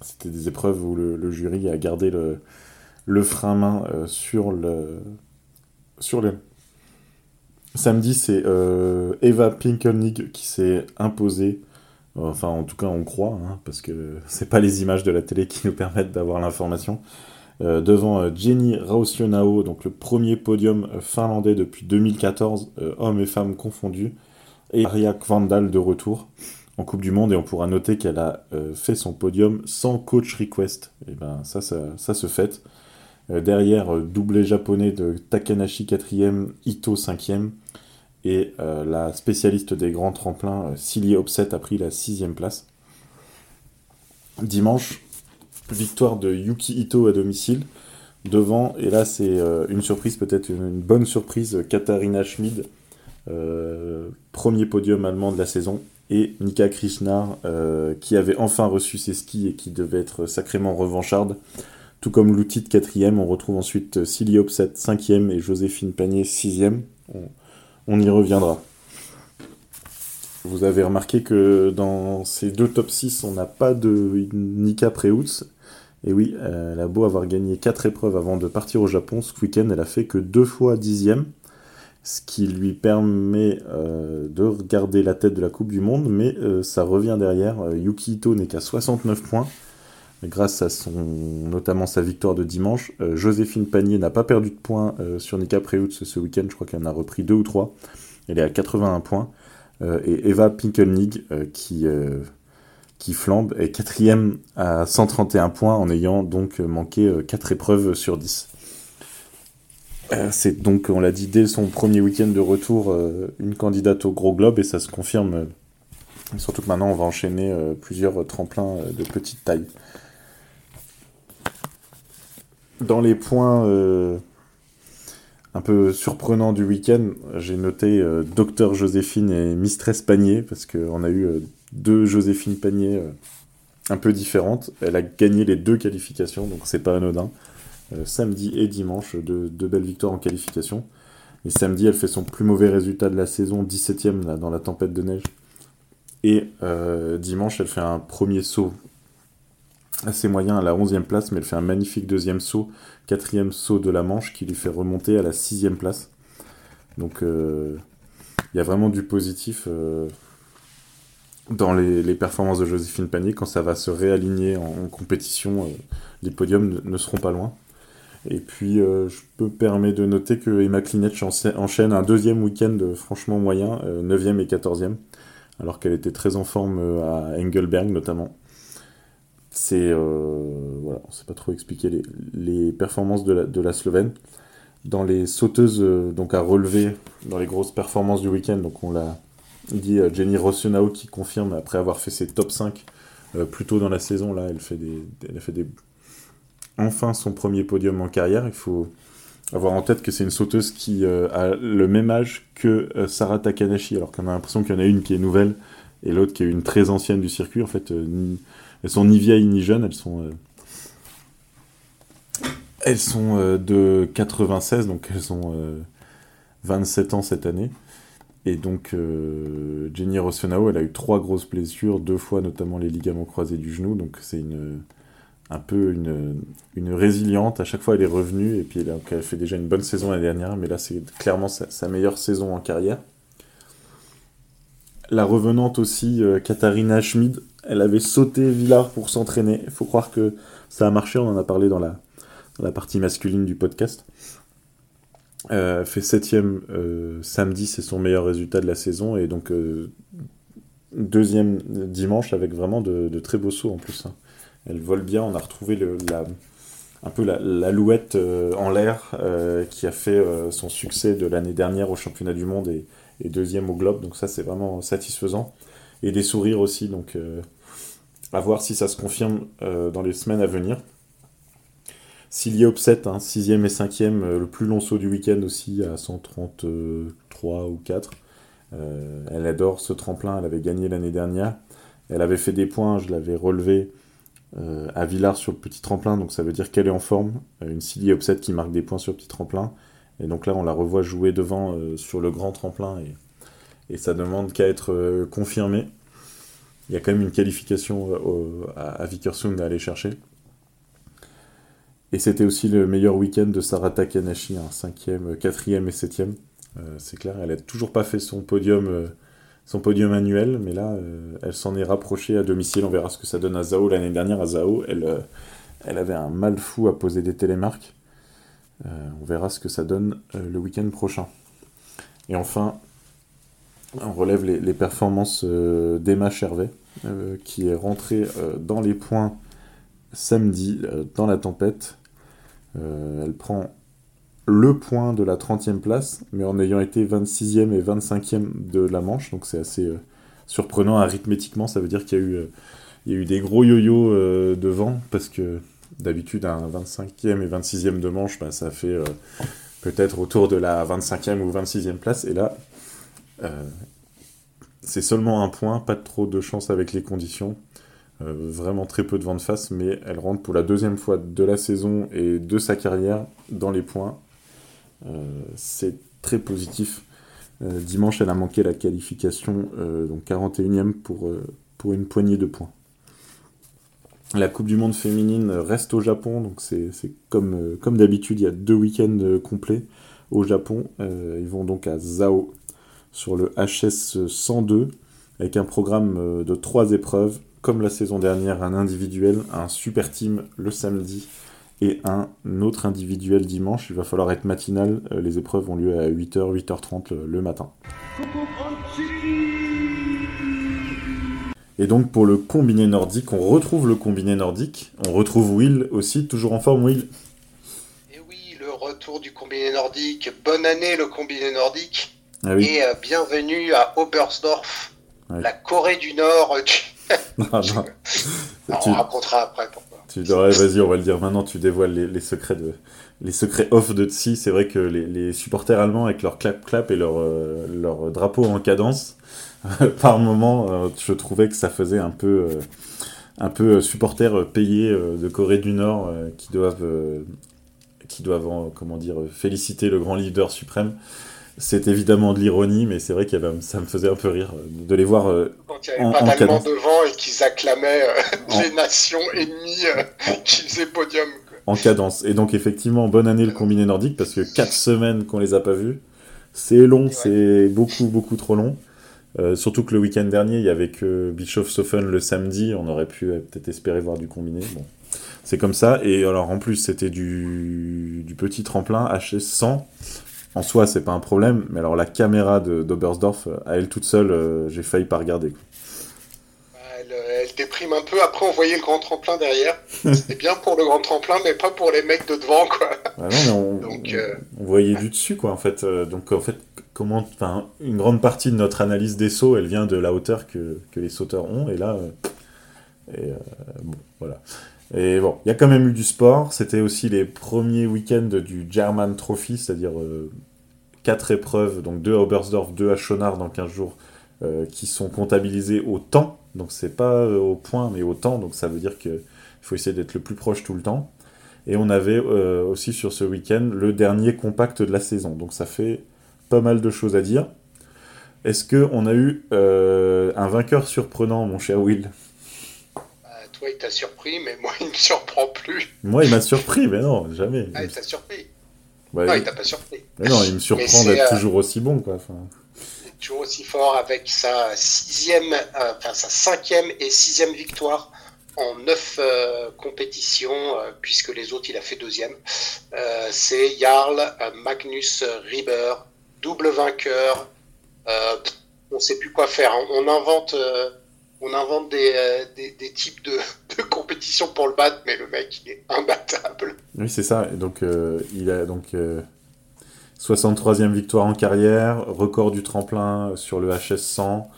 Speaker 4: c'était des épreuves où le, jury a gardé le, frein main sur le Samedi, c'est euh, Eva Pinkelnig qui s'est imposée. Enfin, en tout cas, on croit, hein, parce que c'est pas les images de la télé qui nous permettent d'avoir l'information. Euh, devant euh, Jenny Rausionao, donc le premier podium finlandais depuis 2014, hommes et femmes confondus, et Ariak Vandal de retour en Coupe du Monde, et on pourra noter qu'elle a fait son podium sans coach request. Et ben ça, ça, se fait. derrière, doublé japonais de Takanashi 4ème, Ito 5ème, et euh, la spécialiste des grands tremplins, euh, Silly Opset, a pris la sixième place. Dimanche, victoire de Yuki Ito à domicile. Devant, et là c'est euh, une surprise, peut-être une, bonne surprise, Katharina Schmid, premier podium allemand de la saison, et Nika Krishnar, qui avait enfin reçu ses skis et qui devait être sacrément revancharde. Tout comme l'outil de quatrième, on retrouve ensuite Silly Opset cinquième et Joséphine Panier sixième. Y reviendra. Vous avez remarqué que dans ces deux top 6, on n'a pas de Nika Preutz. Et oui, elle a beau avoir gagné 4 épreuves avant de partir au Japon, ce week-end, elle a fait que deux fois dixième, ce qui lui permet euh, de garder la tête de la Coupe du Monde, mais euh, ça revient derrière. Euh, Yuki Ito n'est qu'à 69 points, grâce à son, notamment sa victoire de dimanche. Euh, Joséphine Panier n'a pas perdu de points euh, sur Nika Preutz ce week-end, je crois qu'elle en a repris deux ou trois. Elle est à 81 points. Euh, et Eva Pinkelnig, qui, qui flambe, est quatrième à 131 points en ayant donc manqué 4 épreuves sur 10. C'est donc, on l'a dit, dès son premier week-end de retour, une candidate au Gros Globe et ça se confirme. Surtout que maintenant, on va enchaîner plusieurs tremplins de petite taille dans les points euh, un peu surprenants du week-end, j'ai noté euh, Docteur Joséphine et Mistress Panier, parce qu'on a eu euh, deux Joséphine Panier un peu différentes. Elle a gagné les deux qualifications, donc c'est pas anodin. samedi et dimanche, deux, belles victoires en qualification. Et samedi, elle fait son plus mauvais résultat de la saison, 17ème là, dans la tempête de neige. Et dimanche, elle fait un premier saut assez moyen à la 11e place, mais elle fait un magnifique deuxième saut, quatrième saut de la Manche qui lui fait remonter à la 6e place. Donc euh, il y a vraiment du positif euh, dans les, performances de Joséphine Panier. Quand ça va se réaligner en, compétition, euh, les podiums ne, seront pas loin. Et puis je peux permettre de noter que Emma Klinetch enchaîne un deuxième week-end franchement moyen, 9e et 14e, alors qu'elle était très en forme à Engelberg notamment c'est euh, voilà, on sait pas trop expliquer les, performances de la, de la, Slovène. Dans les sauteuses euh, donc à relever, dans les grosses performances du week-end, donc on l'a dit euh, Jenny Rosenau qui confirme après avoir fait ses top 5 plus tôt dans la saison, là elle fait des, elle a fait des enfin son premier podium en carrière. Il faut avoir en tête que c'est une sauteuse qui a le même âge que Sarah Takanashi, alors qu'on a l'impression qu'il y en a une qui est nouvelle et l'autre qui est une très ancienne du circuit. En fait, elles sont ni vieilles ni jeunes, elles sont. Euh, elles sont euh, de 96, donc elles ont 27 euh, ans cette année. Et donc, Jenny Rosenau, elle a eu trois grosses blessures, deux fois notamment les ligaments croisés du genou. Donc, c'est une, un peu une, une, résiliente. À chaque fois, elle est revenue. Et puis, elle a, fait déjà une bonne saison l'année dernière. Mais là, c'est clairement sa, meilleure saison en carrière. La revenante aussi, Katharina Schmid, elle avait sauté Villard pour s'entraîner. Il faut croire que ça a marché, on en a parlé dans la, partie masculine du podcast. Euh, fait septième euh, samedi, c'est son meilleur résultat de la saison. Et donc euh, deuxième dimanche avec vraiment de, très beaux sauts en plus. Hein. Elle vole bien, on a retrouvé un peu la, louette en l'air qui a fait son succès de l'année dernière au championnat du monde et, et deuxième au globe. Donc ça c'est vraiment satisfaisant et des sourires aussi. Donc, euh, à voir si ça se confirme euh, dans les semaines à venir. S'il y a upset, 6ème et 5ème, euh, le plus long saut du week-end aussi, à 133 ou 4. elle adore ce tremplin, elle avait gagné l'année dernière. Elle avait fait des points, je l'avais relevé à Villars sur le petit tremplin, donc ça veut dire qu'elle est en forme. Une Silly Upset qui marque des points sur le petit tremplin. Et donc là, on la revoit jouer devant sur le grand tremplin et, ça demande qu'à être confirmé. Il y a quand même une qualification à, à Vickersund à aller chercher. Et c'était aussi le meilleur week-end de Sarah Takanashi, 5e, 4e et 7e. c'est clair, elle n'a toujours pas fait son podium son podium annuel, mais là, euh, elle s'en est rapprochée à domicile. On verra ce que ça donne à Zao. L'année dernière, à Zao, elle, euh, elle avait un mal fou à poser des télémarques. Euh, on verra ce que ça donne le week-end prochain. Et enfin, on relève les, performances d'Emma Chervet, qui est rentrée dans les points samedi dans la tempête. elle prend le point de la 30e place, mais en ayant été 26e et 25e de la manche, donc c'est assez euh, surprenant arithmétiquement, ça veut dire qu'il y, a eu, euh, il y a eu des gros yo-yo euh, devant, parce que d'habitude un 25e et 26e de manche, bah, ça fait peut-être autour de la 25e ou 26e place, et là, c'est seulement un point, pas trop de chance avec les conditions. vraiment très peu de vent de face, mais elle rentre pour la deuxième fois de la saison et de sa carrière dans les points euh, c'est très positif. Euh, dimanche, elle a manqué la qualification, euh, donc 41e pour, pour une poignée de points. La Coupe du Monde féminine reste au Japon, donc c'est comme, comme d'habitude, il y a deux week-ends complets au Japon. ils vont donc à Zao sur le HS 102 avec un programme de trois épreuves, comme la saison dernière, un individuel, un super team le samedi et un autre individuel dimanche. Il va falloir être matinal. Euh, les épreuves ont lieu à 8h, 8h30 le matin. Et donc pour le combiné nordique, on retrouve le combiné nordique. On retrouve Will aussi, toujours en forme Will.
Speaker 3: Et oui, le retour du combiné nordique. Bonne année le combiné nordique. Ah et euh, bienvenue à Oberstdorf, la Corée du Nord. non, non. on racontera après pourquoi.
Speaker 4: Tu vas-y, on va le dire maintenant, tu dévoiles les, secrets de les secrets off de Tsi. C'est vrai que les, supporters allemands avec leur clap-clap et leur, euh, leur drapeau en cadence, par moment, euh, je trouvais que ça faisait un peu, euh, un peu supporters payés de Corée du Nord qui doivent, qui doivent comment dire, féliciter le grand leader suprême c'est évidemment de l'ironie, mais c'est vrai que ça me faisait un peu rire de les voir.
Speaker 3: Euh, Quand il y avait pas d'Allemands devant et qu'ils acclamaient euh, les nations ennemies euh, qui faisaient podium.
Speaker 4: En cadence. Et donc, effectivement, bonne année le combiné nordique, parce que 4 semaines qu'on les a pas vus, c'est long, c'est beaucoup, beaucoup trop long. Surtout que le week-end dernier, il y avait que Bischof-Sofen le samedi, on aurait pu peut-être espérer voir du combiné. Bon, c'est comme ça. Et alors, en plus, c'était du, du petit tremplin HS100 en soi, c'est pas un problème, mais alors la caméra d'Obersdorf, euh, à elle toute seule, euh, j'ai failli pas regarder.
Speaker 3: Bah, euh, elle, déprime un peu. Après, on voyait le grand tremplin derrière. C'était bien pour le grand tremplin, mais pas pour les mecs de devant, quoi.
Speaker 4: Bah on, Donc, on, voyait du dessus, quoi, en fait. donc, en fait, comment, enfin, une grande partie de notre analyse des sauts, elle vient de la hauteur que, que les sauteurs ont, et là, et, bon, voilà. Et bon, il y a quand même eu du sport. C'était aussi les premiers week-ends du German Trophy, c'est-à-dire euh, quatre épreuves, donc deux à Oberstdorf, deux à Schonard dans 15 jours, euh, qui sont comptabilisés au temps. Donc c'est pas euh, au point, mais au temps. Donc ça veut dire qu'il faut essayer d'être le plus proche tout le temps. Et on avait aussi sur ce week-end le dernier compact de la saison. Donc ça fait pas mal de choses à dire. Est-ce qu'on a eu un vainqueur surprenant, mon cher Will?
Speaker 3: Il t'a surpris, mais moi, il me surprend plus.
Speaker 4: Moi, il m'a surpris, mais non, jamais.
Speaker 3: Ah, il t'a surpris. non, il t'a pas surpris.
Speaker 4: Mais non, il me surprend d'être euh, toujours aussi bon, quoi. Enfin...
Speaker 3: Toujours aussi fort avec sa sixième, euh, enfin sa cinquième et sixième victoire en neuf euh, compétitions, puisque les autres, il a fait deuxième. C'est Jarl Magnus Rieber, double vainqueur. on ne sait plus quoi faire. On invente on invente des, euh, des, types de, de compétitions pour le battre, mais le mec, il est imbattable.
Speaker 4: Oui, c'est ça. donc, euh, il a donc 63e euh, victoire en carrière, record du tremplin sur le HS 100,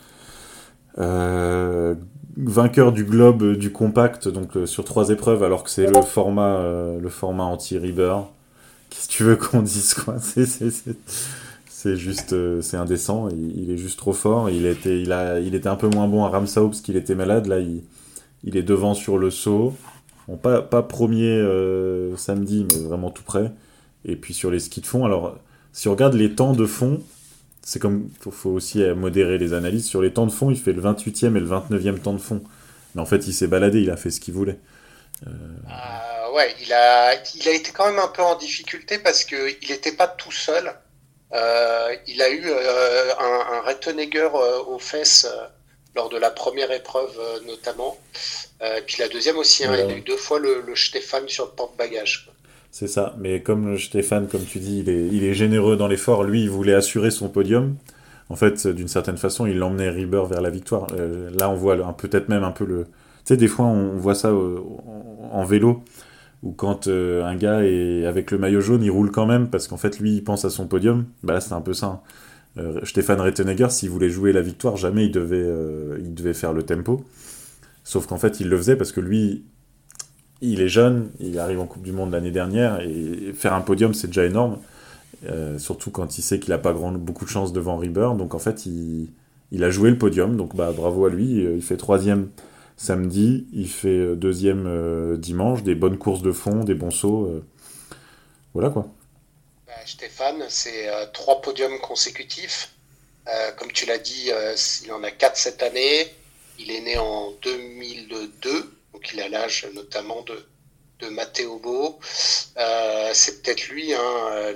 Speaker 4: vainqueur du globe du compact, donc sur trois épreuves, alors que c'est le format, le format anti-Reaver. Qu'est-ce que tu veux qu'on dise, quoi? C'est juste, euh, c'est indécent. Il, est juste trop fort. Il était, il a, il était un peu moins bon à Ramsau parce qu'il était malade. Là, il, est devant sur le saut. Pas, premier euh, samedi, mais vraiment tout près. Et puis sur les skis de fond, alors si on regarde les temps de fond, c'est comme, faut, aussi modérer les analyses. Sur les temps de fond, il fait le 28e et le 29e temps de fond. Mais en fait, il s'est baladé, il a fait ce qu'il voulait.
Speaker 3: Euh... ouais, il a, il a été quand même un peu en difficulté parce qu'il n'était pas tout seul. Euh, il a eu euh, un, un euh, aux fesses lors de la première épreuve notamment. puis la deuxième aussi, hein, il a eu deux fois le, le Stéphane sur le porte-bagages.
Speaker 4: C'est ça, mais comme Stéphane, comme tu dis, il est, généreux dans l'effort. Lui, il voulait assurer son podium. En fait, d'une certaine façon, il emmenait Rieber vers la victoire. là, on voit peut-être même un peu le. Tu sais, des fois, on voit ça en vélo ou quand euh, un gars est avec le maillot jaune, il roule quand même parce qu'en fait lui il pense à son podium. Bah là c'est un peu ça. Hein. Euh, Stéphane Rettenegger, s'il voulait jouer la victoire, jamais il devait, euh, il devait faire le tempo. Sauf qu'en fait il le faisait parce que lui, il est jeune, il arrive en Coupe du Monde l'année dernière et faire un podium c'est déjà énorme. surtout quand il sait qu'il n'a pas beaucoup de chance devant Rieber. Donc en fait il, il a joué le podium. Donc bah bravo à lui. Il fait troisième Samedi, il fait euh, deuxième euh, dimanche, des bonnes courses de fond, des bons sauts. Euh. voilà quoi.
Speaker 3: Bah, Stéphane, c'est trois podiums consécutifs. comme tu l'as dit, il en a quatre cette année. Il est né en 2002, donc il a l'âge notamment de, de Matteo Bo. c'est peut-être lui, hein,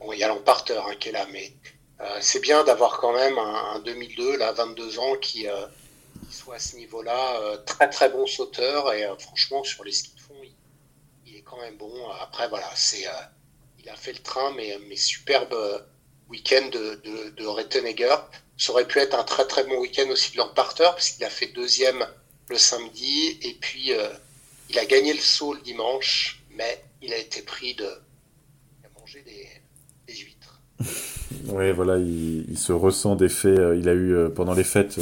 Speaker 3: bon, il y a l'emparteur hein, qui est là, mais c'est bien d'avoir quand même un, un, 2002, là, 22 ans, qui, soit à ce niveau-là. Euh, très très bon sauteur et euh, franchement sur les skis de fond, il, est quand même bon. Après voilà, c'est euh, il a fait le train, mais, mais superbe week-end de, de, Rettenegger. Ça aurait pu être un très très bon week-end aussi de l'emparteur, parce qu'il a fait deuxième le samedi, et puis il a gagné le saut le dimanche, mais il a été pris de. Il a mangé des, huîtres.
Speaker 4: oui, voilà, il, il, se ressent des faits. Il a eu, pendant les fêtes,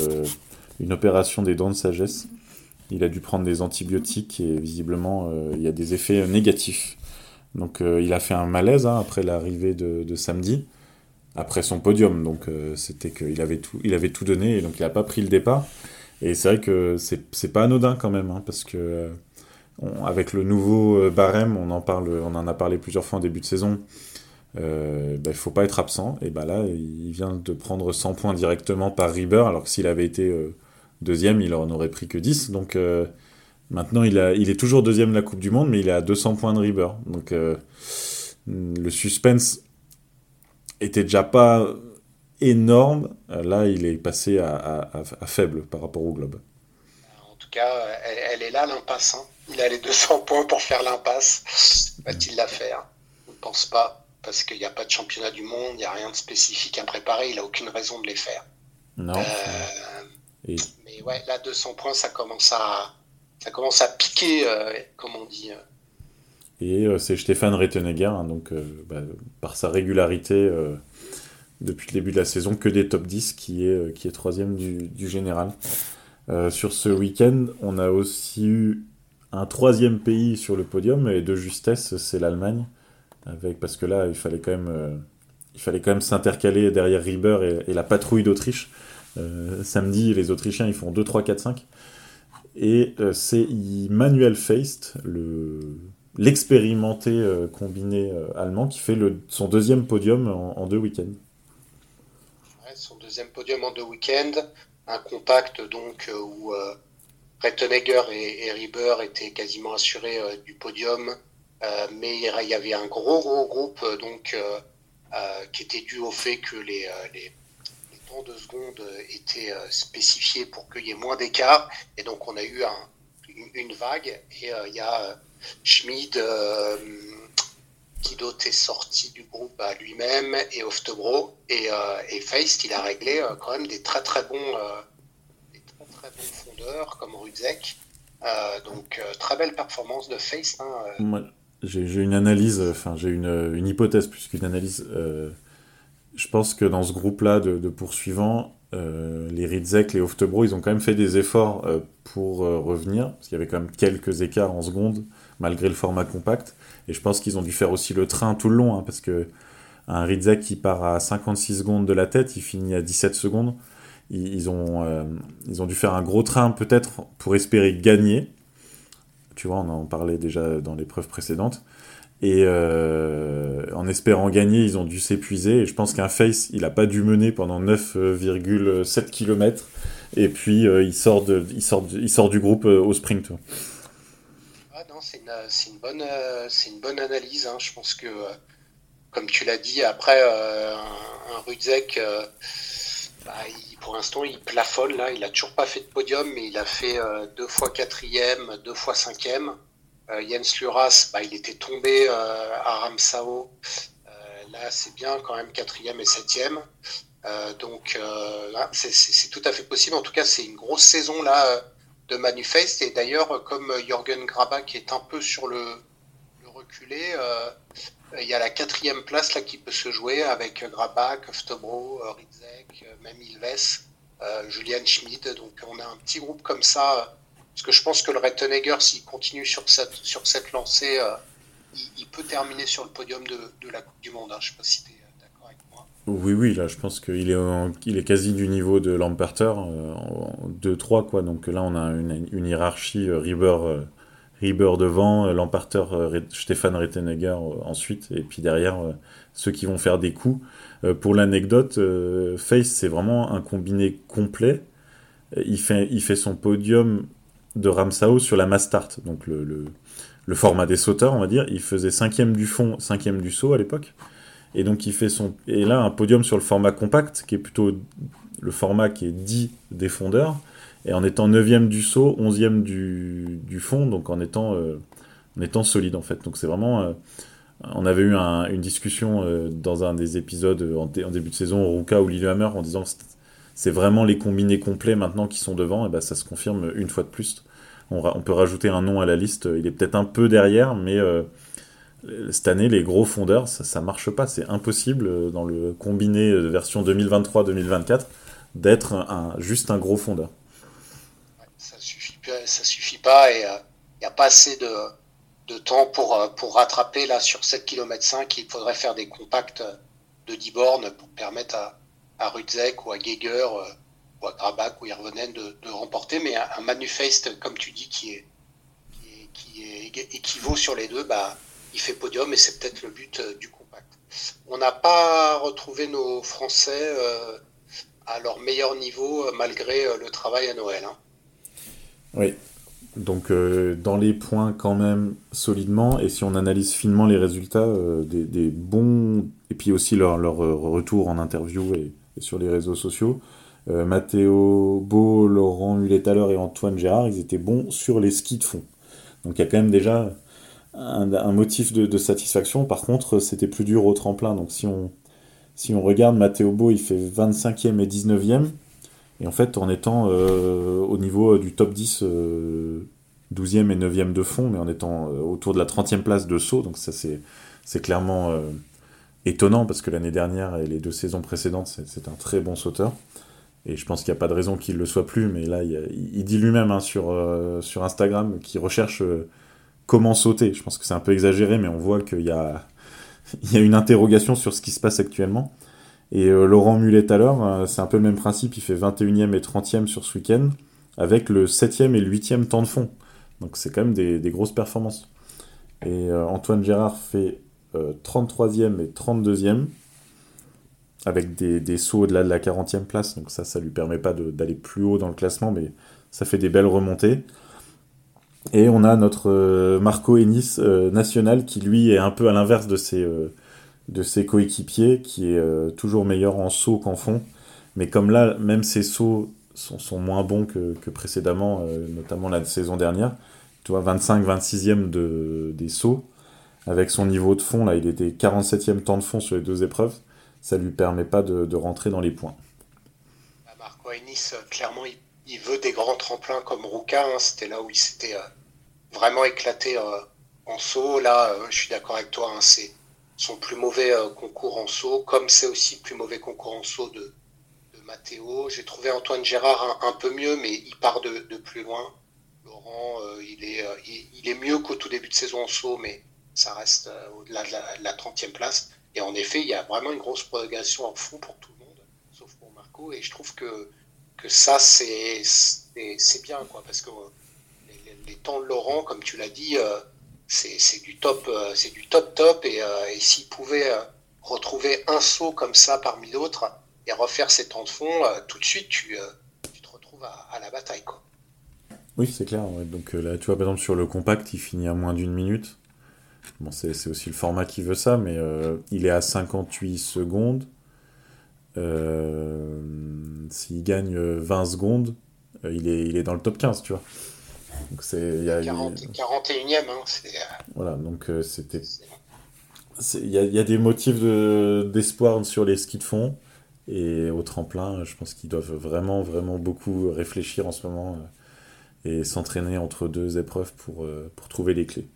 Speaker 4: une opération des dents de sagesse. Il a dû prendre des antibiotiques et visiblement euh, il y a des effets négatifs. Donc euh, il a fait un malaise hein, après l'arrivée de, samedi, après son podium. Donc euh, c'était qu'il avait tout, il avait tout donné et donc il n'a pas pris le départ. Et c'est vrai que c'est pas anodin quand même, hein, parce que avec le nouveau barème, on en parle, on en a parlé plusieurs fois en début de saison. Euh, bah, il faut pas être absent. Et bah là, il vient de prendre 100 points directement par Rieber, alors que s'il avait été Deuxième, il en aurait pris que 10. Donc euh, maintenant, il, a, il est toujours deuxième de la Coupe du Monde, mais il est à 200 points de Rieber. Donc euh, le suspense était déjà pas énorme. Là, il est passé à, faible par rapport au globe.
Speaker 3: En tout cas, elle, est là, l'impasse. Hein. Il a les 200 points pour faire l'impasse. Va-t-il la faire? Je ne pense pas, parce qu'il n'y a pas de championnat du monde, il n'y a rien de spécifique à préparer, il n'a aucune raison de les faire.
Speaker 4: Non.
Speaker 3: Euh, ouais, là, 200 points, ça commence à, ça commence à piquer, euh, comme on dit. Euh.
Speaker 4: Et euh, c'est Stéphane Rettenegger, hein, donc bah, par sa régularité depuis le début de la saison, que des top 10, qui est, qui est troisième du, du général. sur ce week-end, on a aussi eu un troisième pays sur le podium, et de justesse, c'est l'Allemagne. Parce que là, il fallait quand même, même s'intercaler derrière Rieber et la patrouille d'Autriche. Euh, samedi, les Autrichiens, ils font 2, 3, 4, 5. Et euh, c'est Manuel Feist, l'expérimenté euh, combiné allemand, qui fait son deuxième podium en, deux week-ends.
Speaker 3: son deuxième podium en deux week-ends, un compact donc où Rettenegger et, et, Rieber étaient quasiment assurés du podium, mais il y avait un gros gros groupe donc qui était dû au fait que les de secondes étaient euh, spécifiés pour qu'il y ait moins d'écart. Et donc, on a eu un, une, vague. Et euh, il y a euh, Schmid qui d'autre est sorti du groupe à lui-même et Oftebro et, et Feist, il a réglé quand même des très très bons, des très, très bons fondeurs comme Rudzek. donc très belle performance de Feist. Hein,
Speaker 4: j'ai une analyse, enfin j'ai une, une, hypothèse plus qu'une analyse je pense que dans ce groupe-là de, poursuivants, euh, les Ridzek, les Oftebro, ils ont quand même fait des efforts euh, pour euh, revenir, parce qu'il y avait quand même quelques écarts en seconde, malgré le format compact. Et je pense qu'ils ont dû faire aussi le train tout le long, hein, parce que un Rizek qui part à 56 secondes de la tête, il finit à 17 secondes. Ils, ont, euh, ils ont dû faire un gros train peut-être pour espérer gagner. Tu vois, on en parlait déjà dans l'épreuve précédente. Et euh, en espérant gagner, ils ont dû s'épuiser. Et je pense qu'un face, il n'a pas dû mener pendant 9,7 km. Et puis, il, sort de, il, sort il sort du groupe au sprint
Speaker 3: c'est une, bonne, euh, une bonne analyse. Hein. Je pense que, euh, comme tu l'as dit, après euh, un, un bah, pour l'instant, il plafonne là. Il a toujours pas fait de podium, mais il a fait deux fois quatrième, deux fois cinquième. Jens Luras, bah, il était tombé à Ramsao. là, c'est bien quand même quatrième et septième. donc, c'est tout à fait possible. En tout cas, c'est une grosse saison là de Manifest. Et d'ailleurs, comme Jürgen Graba qui est un peu sur le, reculé, euh, il y a la quatrième place là qui peut se jouer avec Graba, Koftobro, Ritzek, même Ilves, euh, Julian Schmid. Donc on a un petit groupe comme ça. Parce que je pense que le Rettenegger, s'il continue sur cette, sur cette lancée, euh, il, peut terminer sur le podium de, la Coupe du Monde. Hein. Je ne sais pas si tu
Speaker 4: oui, oui, là, je pense qu'il est, il est quasi du niveau de Lamperter, euh, en 2-3, quoi. Donc là, on a une, une hiérarchie euh, Rieber, euh, devant, Lamperter, Stéphane Rettenegger ensuite, et puis derrière, ceux qui vont faire des coups. pour l'anecdote, Face, c'est vraiment un combiné complet. Il fait, il fait son podium de Ramsao sur la Mastart, donc le, le, le, format des sauteurs, on va dire. Il faisait cinquième du fond, cinquième du saut à l'époque. Et donc il fait son et là un podium sur le format compact qui est plutôt le format qui est dit des fondeurs et en étant 9 du saut, 11e du, du fond, donc en étant, euh, en étant solide en fait. Donc c'est vraiment. Euh, on avait eu une discussion euh, dans un des épisodes en, début de saison, Ruka ou Lillehammer, en disant c'est vraiment les combinés complets maintenant qui sont devant, et ben ça se confirme une fois de plus. On, peut rajouter un nom à la liste, il est peut-être un peu derrière, mais cette année, les gros fondeurs, ça, ne marche pas. C'est impossible euh, dans le combiné de version 2023-2024 d'être un, juste un gros fondeur.
Speaker 3: ça suffit, ça suffit pas et il euh, n'y a pas assez de, temps pour, euh, pour rattraper là sur 7 km 5. Il faudrait faire des compacts de 10 bornes pour permettre à, à Rudzek ou à Geiger ou à Grabach ou Irvonen de, remporter. Mais un, manifeste, comme tu dis, qui est, qui équivaut sur les deux, bah, il fait podium et c'est peut-être le but euh, du compact. On n'a pas retrouvé nos Français euh, à leur meilleur niveau euh, malgré le travail à Noël. Hein.
Speaker 4: Oui, donc dans les points quand même solidement, et si on analyse finement les résultats, des, bons, et puis aussi leur, leur retour en interview et, sur les réseaux sociaux, Mathéo Beau, Laurent Mulet-Taller et Antoine Gérard, ils étaient bons sur les skis de fond. Donc il y a quand même déjà un, motif de, satisfaction. Par contre, c'était plus dur au tremplin. Donc si on, si on regarde, Matteo Beau, il fait 25e et 19e. Et en fait, en étant euh, au niveau du top 10, 12e euh, et 9e de fond, mais en étant euh, autour de la 30e place de saut. Donc ça, c'est clairement étonnant parce que l'année dernière et les deux saisons précédentes, c'est un très bon sauteur. Et je pense qu'il n'y a pas de raison qu'il le soit plus, mais là, il, dit lui-même hein, sur, sur Instagram qu'il recherche comment sauter. Je pense que c'est un peu exagéré, mais on voit qu'il y a, il y a une interrogation sur ce qui se passe actuellement. Et euh, Laurent Mulet à l'heure, euh, c'est un peu le même principe, il fait 21e et 30e sur ce week-end, avec le 7e et le 8e temps de fond. Donc c'est quand même des, grosses performances. Et euh, Antoine Gérard fait 33e et 32e, avec des, des sauts au-delà de la 40e place. Donc ça, ça lui permet pas d'aller plus haut dans le classement, mais ça fait des belles remontées. Et on a notre euh, Marco Ennis euh, national qui lui est un peu à l'inverse de ses, euh, ses coéquipiers, qui est toujours meilleur en saut qu'en fond. Mais comme là, même ses sauts sont, sont moins bons que, que précédemment, notamment la saison dernière, tu vois, 25-26e de, des sauts, avec son niveau de fond, là, il était 47e temps de fond sur les deux épreuves, ça lui permet pas de, de rentrer dans les points.
Speaker 3: Bah, Marco Ennis, clairement, il il veut des grands tremplins comme Ruka. Hein. C'était là où il s'était euh, vraiment éclaté euh, en saut. Là, euh, je suis d'accord avec toi. Hein, c'est son plus mauvais concours en saut, comme c'est aussi le plus mauvais concours en saut de, de Matteo. J'ai trouvé Antoine Gérard un, peu mieux, mais il part de, plus loin. Laurent, il, est, il, est mieux qu'au tout début de saison en saut, mais ça reste au-delà de la, 30e place. Et en effet, il y a vraiment une grosse progression en fond pour tout le monde, sauf pour Marco. Et je trouve que, que ça, c'est bien, quoi, parce que les, temps de Laurent, comme tu l'as dit, c'est du top, c'est du top top. Et, et s'il pouvait retrouver un saut comme ça parmi d'autres et refaire ses temps de fond, tout de suite, tu, tu te retrouves à, la bataille, quoi.
Speaker 4: Oui, c'est clair. Donc euh, là, tu vois, par exemple, sur le compact, il finit à moins d'une minute. Bon, c'est aussi le format qui veut ça, mais euh, il est à 58 secondes. Euh, s'il gagne 20 secondes, il, est, il est dans le top 15, tu vois.
Speaker 3: Donc c'est, il y a, 40, 41ème, hein,
Speaker 4: Voilà, donc c'était... Il y a, y a, des motifs de, d'espoir sur les skis de fond. Et au tremplin, je pense qu'ils doivent vraiment, vraiment beaucoup réfléchir en ce moment et s'entraîner entre deux épreuves pour, euh, pour trouver les clés.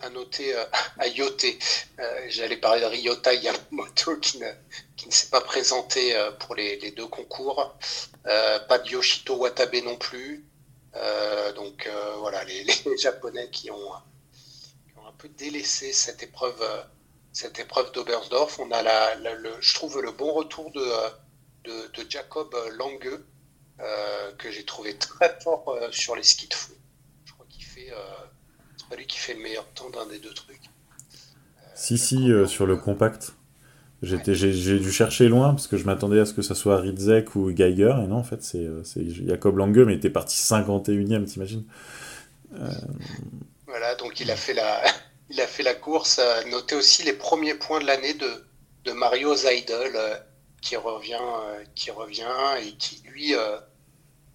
Speaker 3: À noter, euh, à Yoté, euh, j'allais parler de Ryota Yamamoto qui ne, s'est pas présenté pour les, deux concours, pas de Yoshito Watabe non plus. donc voilà, les, Japonais qui ont, un peu délaissé cette épreuve, cette épreuve. On a la, je trouve le bon retour de, de, Jacob Lange, euh, que j'ai trouvé très fort euh, sur les skis de fond. Je crois qu'il fait. Euh, pas lui qui fait le meilleur temps d'un des deux trucs.
Speaker 4: si, si, sur le compact. J'ai dû chercher loin parce que je m'attendais à ce que ça soit Ridzek ou Geiger et non en fait c'est Jacob Lange mais il était parti 51ème t'imagines
Speaker 3: Voilà donc il a fait la, il a fait la course. Notez aussi les premiers points de l'année de, de Mario Zaidel qui revient, qui revient et qui lui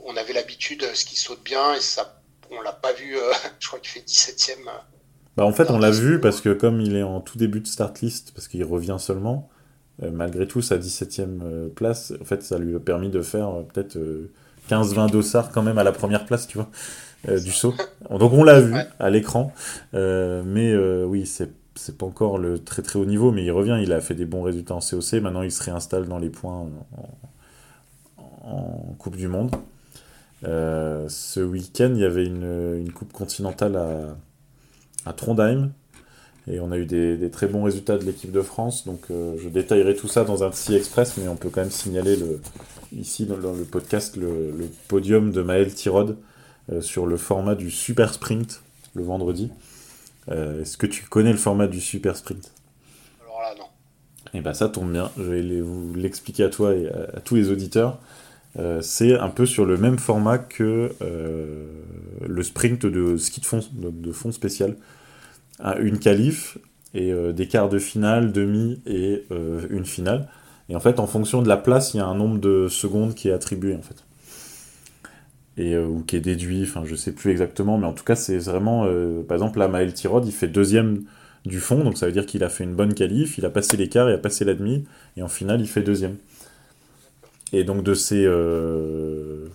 Speaker 3: on avait l'habitude, ce qui saute bien, et ça, on l'a pas vu, euh, je crois qu'il fait 17ème.
Speaker 4: Bah, en fait, on l'a vu parce que comme il est en tout début de start list, parce qu'il revient seulement, euh, malgré tout, sa 17ème euh, place, en fait, ça lui a permis de faire peut-être 15-20 dossards quand même à la première place, tu vois, du saut. Donc on l'a vu à l'écran, mais oui, c'est c'est pas encore le très très haut niveau, mais il revient, il a fait des bons résultats en COC, maintenant il se réinstalle dans les points en Coupe du Monde. Euh, ce week-end, il y avait une, Coupe continentale à, Trondheim. Et on a eu des, très bons résultats de l'équipe de France. Donc euh, je détaillerai tout ça dans un petit express, mais on peut quand même signaler le, ici dans, le podcast le, podium de Maël Tirod euh, sur le format du Super Sprint le vendredi. Est-ce que tu connais le format du Super Sprint?
Speaker 3: Alors là, non.
Speaker 4: Et eh bien ça tombe bien, je vais vous l'expliquer à toi et à tous les auditeurs. Euh, c'est un peu sur le même format que euh, le sprint de ski de fond, spécial. Une qualif et euh, des quarts de finale, demi et une finale. Et en fait, en fonction de la place, il y a un nombre de secondes qui est attribué en fait. Et, ou qui est déduit, enfin je sais plus exactement, mais en tout cas c'est vraiment, par exemple là Maël Tirod il fait deuxième du fond, donc ça veut dire qu'il a fait une bonne qualif, il a passé l'écart, il a passé la demi, et en finale il fait deuxième. Et donc de ces euh,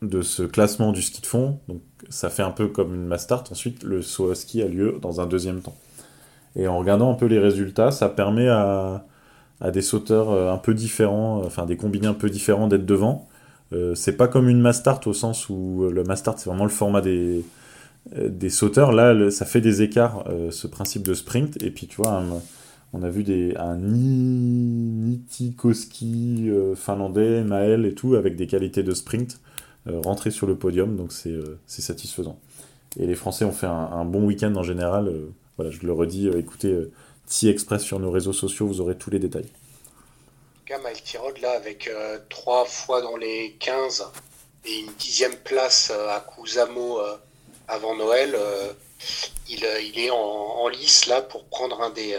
Speaker 4: de ce classement du ski de fond, donc ça fait un peu comme une mass start. Ensuite, le saut à ski a lieu dans un deuxième temps. Et en regardant un peu les résultats, ça permet à, des sauteurs euh, un peu différents, enfin des combinés un peu différents d'être devant. Euh, c'est pas comme une mass start au sens où le mass start c'est vraiment le format des, des sauteurs. Là, ça fait des écarts, ce principe de sprint. Et puis tu vois, on a vu des, un Nitikoski euh, finlandais, Maël et tout, avec des qualités de sprint, euh, rentrer sur le podium, donc euh, c'est satisfaisant. Et les Français ont fait un, bon week-end en général. voilà, je le redis, écoutez T-Express sur nos réseaux sociaux, vous aurez tous les détails.
Speaker 3: Maël Tirod, là, avec trois fois dans les 15 et une dixième place à Kusamo avant Noël, il, il, est en, en, lice là pour prendre un des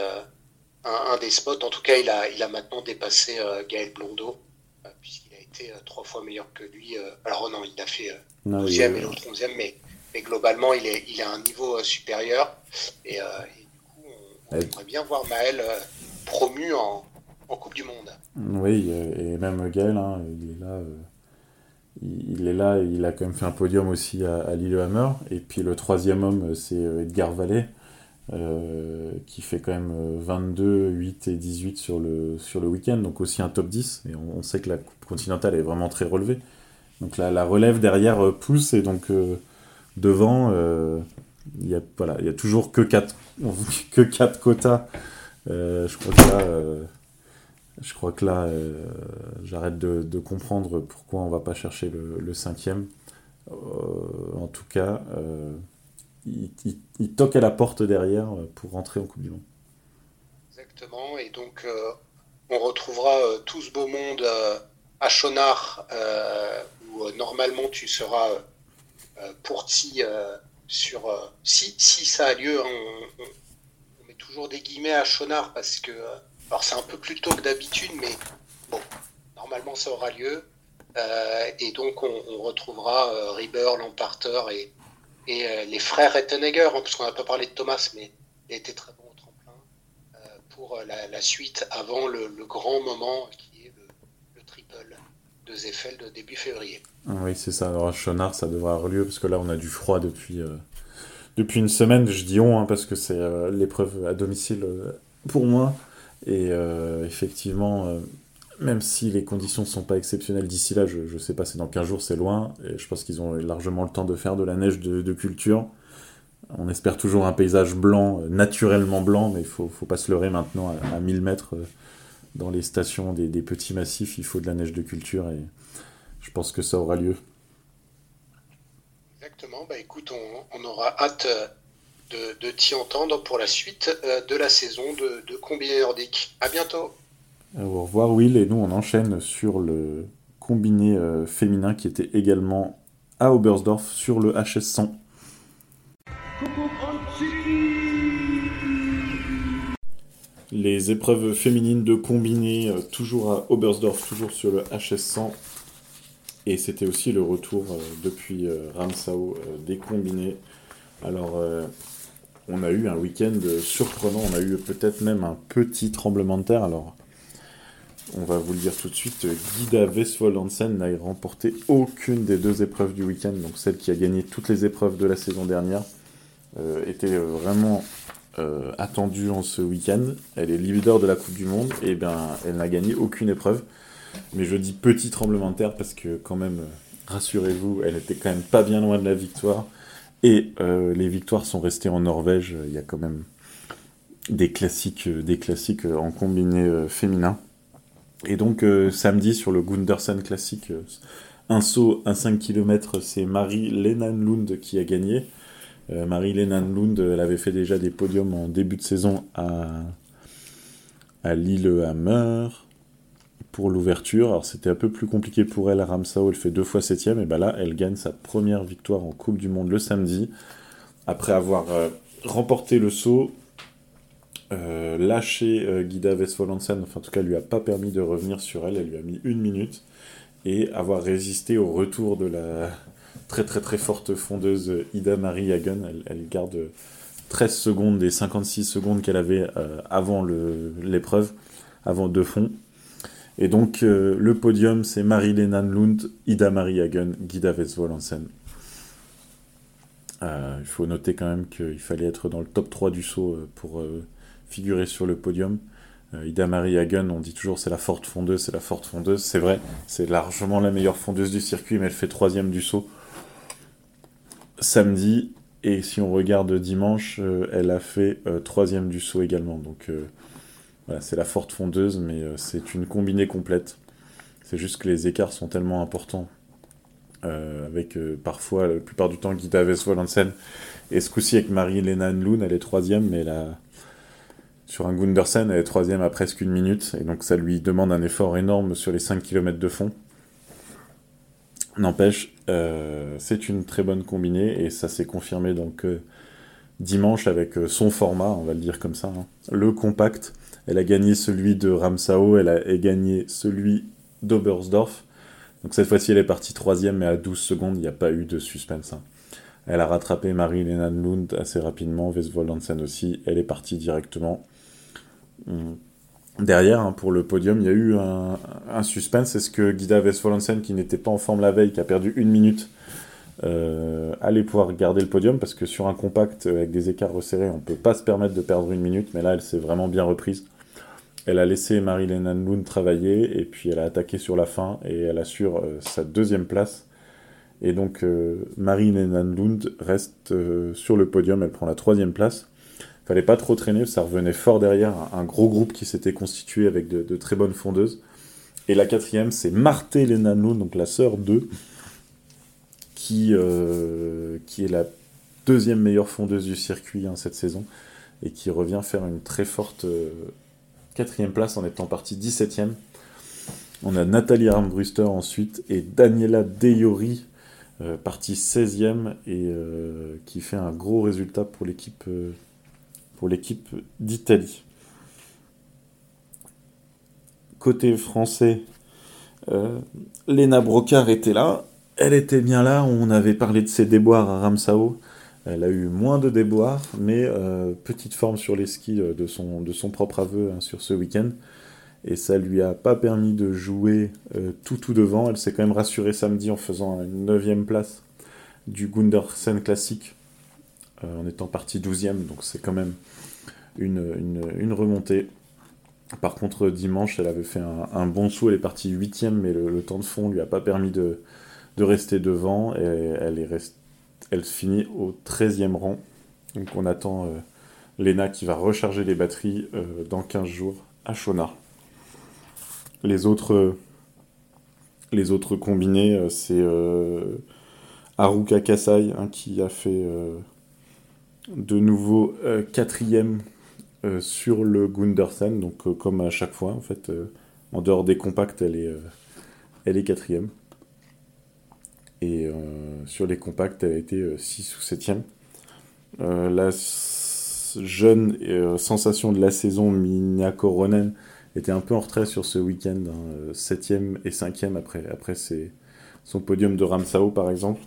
Speaker 3: un, des spots. En tout cas, il a, il a maintenant dépassé euh, Gaël Blondeau, euh, puisqu'il a été euh, trois fois meilleur que lui. alors non, il a fait 12e et l'autre 11e, mais, mais globalement, il est, il a un niveau supérieur. Et, du coup, on, aimerait bien voir Maël promu en, en, Coupe du Monde.
Speaker 4: Oui, et même Gaël, hein, il est là il est là, il a quand même fait un podium aussi à, à Lillehammer. Et puis le troisième homme, c'est Edgar Vallée, euh, qui fait quand même 22, euh, 8 et 18 sur le, sur le week-end, donc aussi un top 10. Et on, sait que la Coupe continentale est vraiment très relevée. Donc la, la relève derrière euh, pousse et donc devant, il y a, voilà, il y a toujours que 4, que quatre quotas. je crois que là, je crois que là j'arrête de, comprendre pourquoi on va pas chercher le, cinquième. en tout cas, il, toque à la porte derrière pour rentrer en Coupe du Monde.
Speaker 3: Exactement, et donc on retrouvera tout ce beau monde à Chonard, où normalement tu seras pour ti sur euh, si, si, ça a lieu, on, met toujours des guillemets à Chonard parce que euh, alors c'est un peu plus tôt que d'habitude, mais bon, normalement ça aura lieu. Euh, et donc on, retrouvera Rieber, Lamparter et, et les frères Ettenegger, hein, parce qu'on n'a pas parlé de Thomas, mais il été très bon au tremplin pour la, suite avant le, grand moment qui est le, le triple de Zeffel de début février.
Speaker 4: Oui, c'est ça. Alors à Chonard, ça devrait avoir lieu parce que là, on a du froid depuis, euh, depuis une semaine. Je dis on hein, parce que c'est euh, l'épreuve à domicile euh, pour moi. Et effectivement, même si les conditions ne sont pas exceptionnelles d'ici là, je, ne sais pas, c'est dans 15 jours, c'est loin. Je pense qu'ils ont largement le temps de faire de la neige de, culture. On espère toujours un paysage blanc, naturellement blanc, mais il faut, faut pas se leurrer maintenant à, 1000 mètres dans les stations des, des petits massifs. Il faut de la neige de culture et je pense que ça aura lieu.
Speaker 3: Exactement. Bah, écoute, on, aura hâte euh, de, t'y entendre pour la suite euh, de la saison de, de combiné nordique. À bientôt.
Speaker 4: Euh, au revoir Will et nous on enchaîne sur le combiné féminin qui était également à Oberstdorf sur le HS100. Les épreuves féminines de combiné toujours à Oberstdorf, toujours sur le HS100 et c'était aussi le retour euh, depuis euh, Ramsau euh, des combinés. Alors, on a eu un week-end surprenant. On a eu peut-être même un petit tremblement de terre. Alors, on va vous le dire tout de suite. Guida Vesvold n'a remporté aucune des deux épreuves du week-end. Donc, celle qui a gagné toutes les épreuves de la saison dernière était vraiment attendue en ce week-end. Elle est leader de la Coupe du Monde. Et bien, elle n'a gagné aucune épreuve. Mais je dis petit tremblement de terre parce que quand même, rassurez-vous, elle était quand même pas bien loin de la victoire. Et euh, les victoires sont restées en Norvège. Il y a quand même des classiques, des classiques en combiné euh, féminin. Et donc euh, samedi sur le Gundersen Classic, un saut à 5 km, c'est Marie Lenan Lund qui a gagné. Marie Lenan Lund, elle avait fait déjà des podiums en début de saison à, à Lillehammer, pour l'ouverture. Alors c'était un peu plus compliqué pour elle à Ramsau, elle fait deux fois septième, et ben là elle gagne sa première victoire en Coupe du Monde le samedi, après avoir euh, remporté le saut, euh, lâché euh, Guida Vesvolansen, enfin en tout cas lui a pas permis de revenir sur elle, elle lui a mis une minute, et avoir résisté au retour de la très très très forte fondeuse Ida Marie Hagen, elle, garde 13 secondes des 56 secondes qu'elle avait avant l'épreuve, avant deux fonds. Et donc, euh, le podium, c'est Marie-Lena Lund, Ida Marie Hagen, Guida Vesvolansen. Euh, il faut noter quand même qu'il fallait être dans le top 3 du saut euh, pour figurer sur le podium. Ida Marie Hagen, on dit toujours c'est la forte fondeuse, c'est la forte fondeuse. C'est vrai, c'est largement la meilleure fondeuse du circuit, mais elle fait troisième du saut samedi. Et si on regarde dimanche, elle a fait troisième du saut également. Donc c'est la forte fondeuse, mais euh, c'est une combinée complète. C'est juste que les écarts sont tellement importants. Euh, avec euh, parfois, la plupart du temps, Guida Vesvolansen. Et ce coup-ci, avec Marie-Lena Nloun, elle est troisième, mais là, sur un Gundersen, elle est troisième à presque une minute. Et donc, ça lui demande un effort énorme sur les 5 km de fond. N'empêche, c'est une très bonne combinée et ça s'est confirmé donc dimanche avec son format, on va le dire comme ça, hein. le compact elle a gagné celui de Ramsau, elle a gagné celui d'Obersdorf. Donc cette fois-ci, elle est partie troisième, mais à 12 secondes, il n'y a pas eu de suspense. Hein. Elle a rattrapé Marie-Lena Lund assez rapidement, Vesvold aussi. Elle est partie directement. Hum. Derrière, hein, pour le podium, il y a eu un, suspense. Est-ce que Guida Vesvold qui n'était pas en forme la veille, qui a perdu une minute, euh, allait pouvoir garder le podium? Parce que sur un compact avec des écarts resserrés, on ne peut pas se permettre de perdre une minute. Mais là, elle s'est vraiment bien reprise. Elle a laissé Marie-Lena Loon travailler et puis elle a attaqué sur la fin et elle assure euh, sa deuxième place Et donc Marine Enanlund reste sur le podium, elle prend la troisième place. Fallait pas trop traîner, ça revenait fort derrière, un gros groupe qui s'était constitué avec de, très bonnes fondeuses. Et la quatrième, c'est Marthe Enanlund, donc la sœur d'eux, qui, qui est la deuxième meilleure fondeuse du circuit hein, cette saison et qui revient faire une très forte euh, quatrième place en étant partie 17ème. On a Nathalie Armbruster ensuite et Daniela Deiori euh, partie 16ème et euh, qui fait un gros résultat pour l'équipe pour l'équipe d'Italie. Côté français, Lena Brocard était là. Elle était bien là. On avait parlé de ses déboires à Ramsao. Elle a eu moins de déboires, mais euh, petite forme sur les skis euh, de, son, de son propre aveu hein, sur ce week-end. Et ça lui a pas permis de jouer euh, tout tout devant. Elle s'est quand même rassurée samedi en faisant une 9 place du Gundersen Classic, en étant partie 12e, donc c'est quand même une, remontée. Par contre, dimanche, elle avait fait un, bon saut, elle est partie 8 mais le, temps de fond lui a pas permis de, rester devant, et elle finit au 13e rang. Donc on attend euh, Lena qui va recharger les batteries euh, dans 15 jours à Shona. Les autres, les autres combinés, euh, c'est Haruka Kasai hein, qui a fait de nouveau quatrième sur le Gundersen. Donc comme à chaque fois, en fait, en dehors des compacts, elle est, quatrième. Et euh, sur les compacts, elle a été 6 euh, ou 7e. Euh, la jeune sensation de la saison, Minya Koronen, était un peu en retrait sur ce week-end, 7e hein, et 5e après, après son podium de Ramsao par exemple.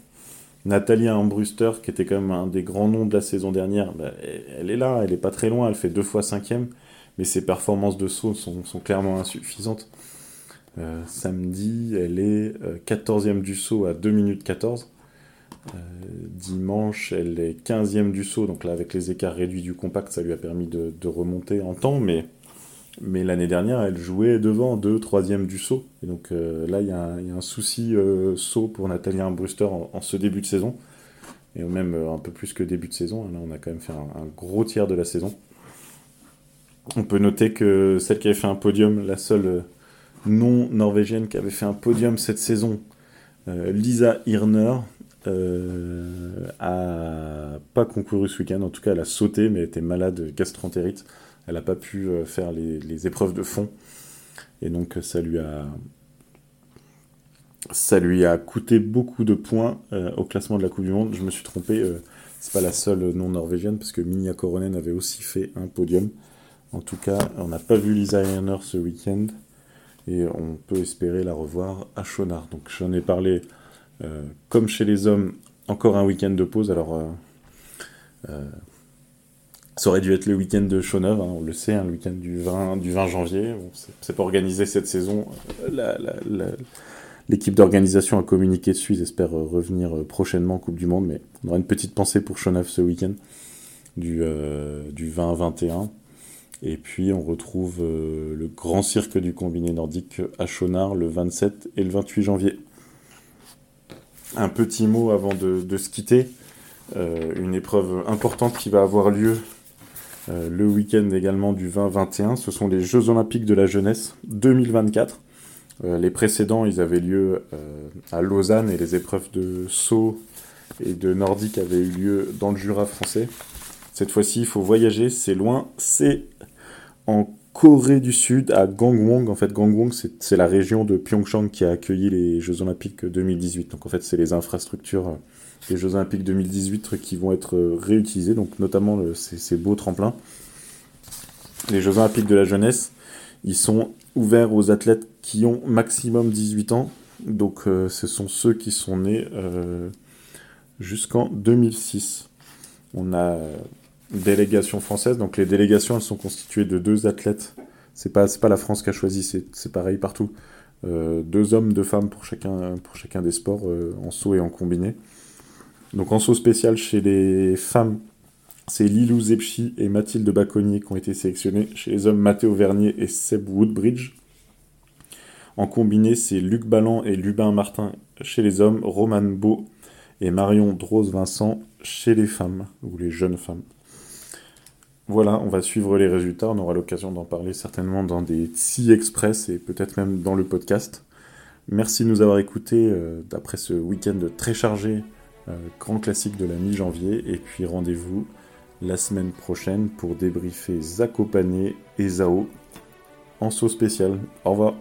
Speaker 4: Nathalie Ambruster, qui était quand même un des grands noms de la saison dernière, bah, elle est là, elle est pas très loin, elle fait deux fois 5e, mais ses performances de saut sont, sont clairement insuffisantes. Euh, samedi, elle est 14e euh, du saut à 2 minutes 14. Euh, dimanche, elle est 15e du saut, donc là avec les écarts réduits du compact, ça lui a permis de, remonter en temps, mais, mais l'année dernière, elle jouait devant 2 3e du saut. Et donc là, il y, a un souci saut pour Nathalie Bruster en, ce début de saison, et même un peu plus que début de saison. Là, on a quand même fait un, gros tiers de la saison. On peut noter que celle qui avait fait un podium, la seule non norvégienne qui avait fait un podium cette saison, euh, Lisa Hirner, euh, a pas concouru ce week-end. En tout cas, elle a sauté, mais elle était malade gastroentérite. Elle n'a pas pu euh, faire les, épreuves de fond. Et donc, ça lui a, ça lui a coûté beaucoup de points au classement de la Coupe du Monde. Je me suis trompé. c'est pas la seule non norvégienne, parce que Minja Koronen avait aussi fait un podium. En tout cas, on n'a pas vu Lisa Hirner ce week-end et on peut espérer la revoir à Chonard. Donc j'en ai parlé euh, comme chez les hommes, encore un week-end de pause. Alors euh, euh, ça aurait dû être le week-end de Choneuve, hein, on le sait, hein, le week-end du 20, du 20 janvier. c'est pas organisé cette saison. L'équipe d'organisation a communiqué dessus, ils espèrent revenir prochainement Coupe du Monde, mais on aura une petite pensée pour Choneuve ce week-end du, du 20-21. Et puis on retrouve euh, le grand cirque du combiné nordique à Chonard le 27 et le 28 janvier. Un petit mot avant de, se quitter. Euh, une épreuve importante qui va avoir lieu euh, le week-end également du 20-21. Ce sont les Jeux Olympiques de la jeunesse 2024. les précédents, ils avaient lieu à Lausanne et les épreuves de saut et de nordique avaient eu lieu dans le Jura français. Cette fois-ci, il faut voyager, c'est loin, c'est en Corée du Sud, à Gangwon. En fait, Gangwon, c'est la région de Pyeongchang qui a accueilli les Jeux Olympiques 2018. Donc, en fait, c'est les infrastructures euh, des Jeux Olympiques 2018 qui vont être euh, réutilisées, donc notamment ces, beaux tremplins. Les Jeux Olympiques de la jeunesse, ils sont ouverts aux athlètes qui ont maximum 18 ans. Donc, euh, ce sont ceux qui sont nés jusqu'en 2006. On a délégation française. Donc les délégations, elles sont constituées de deux athlètes. C'est pas, pas la France qui a choisi, c'est pareil partout. Euh, deux hommes, deux femmes pour chacun, pour chacun des sports, euh, en saut et en combiné. Donc en saut spécial chez les femmes, c'est Lilou Zepchi et Mathilde Baconnier qui ont été sélectionnés. Chez les hommes, Mathéo Vernier et Seb Woodbridge. En combiné, c'est Luc Ballan et Lubin Martin chez les hommes, Roman Beau et Marion Drose-Vincent chez les femmes, ou les jeunes femmes. Voilà, on va suivre les résultats, on aura l'occasion d'en parler certainement dans des si express et peut-être même dans le podcast. Merci de nous avoir écoutés euh, d'après ce week-end très chargé, grand classique de la mi-janvier, et puis rendez-vous la semaine prochaine pour débriefer Zakopane et Zao en saut spécial. Au revoir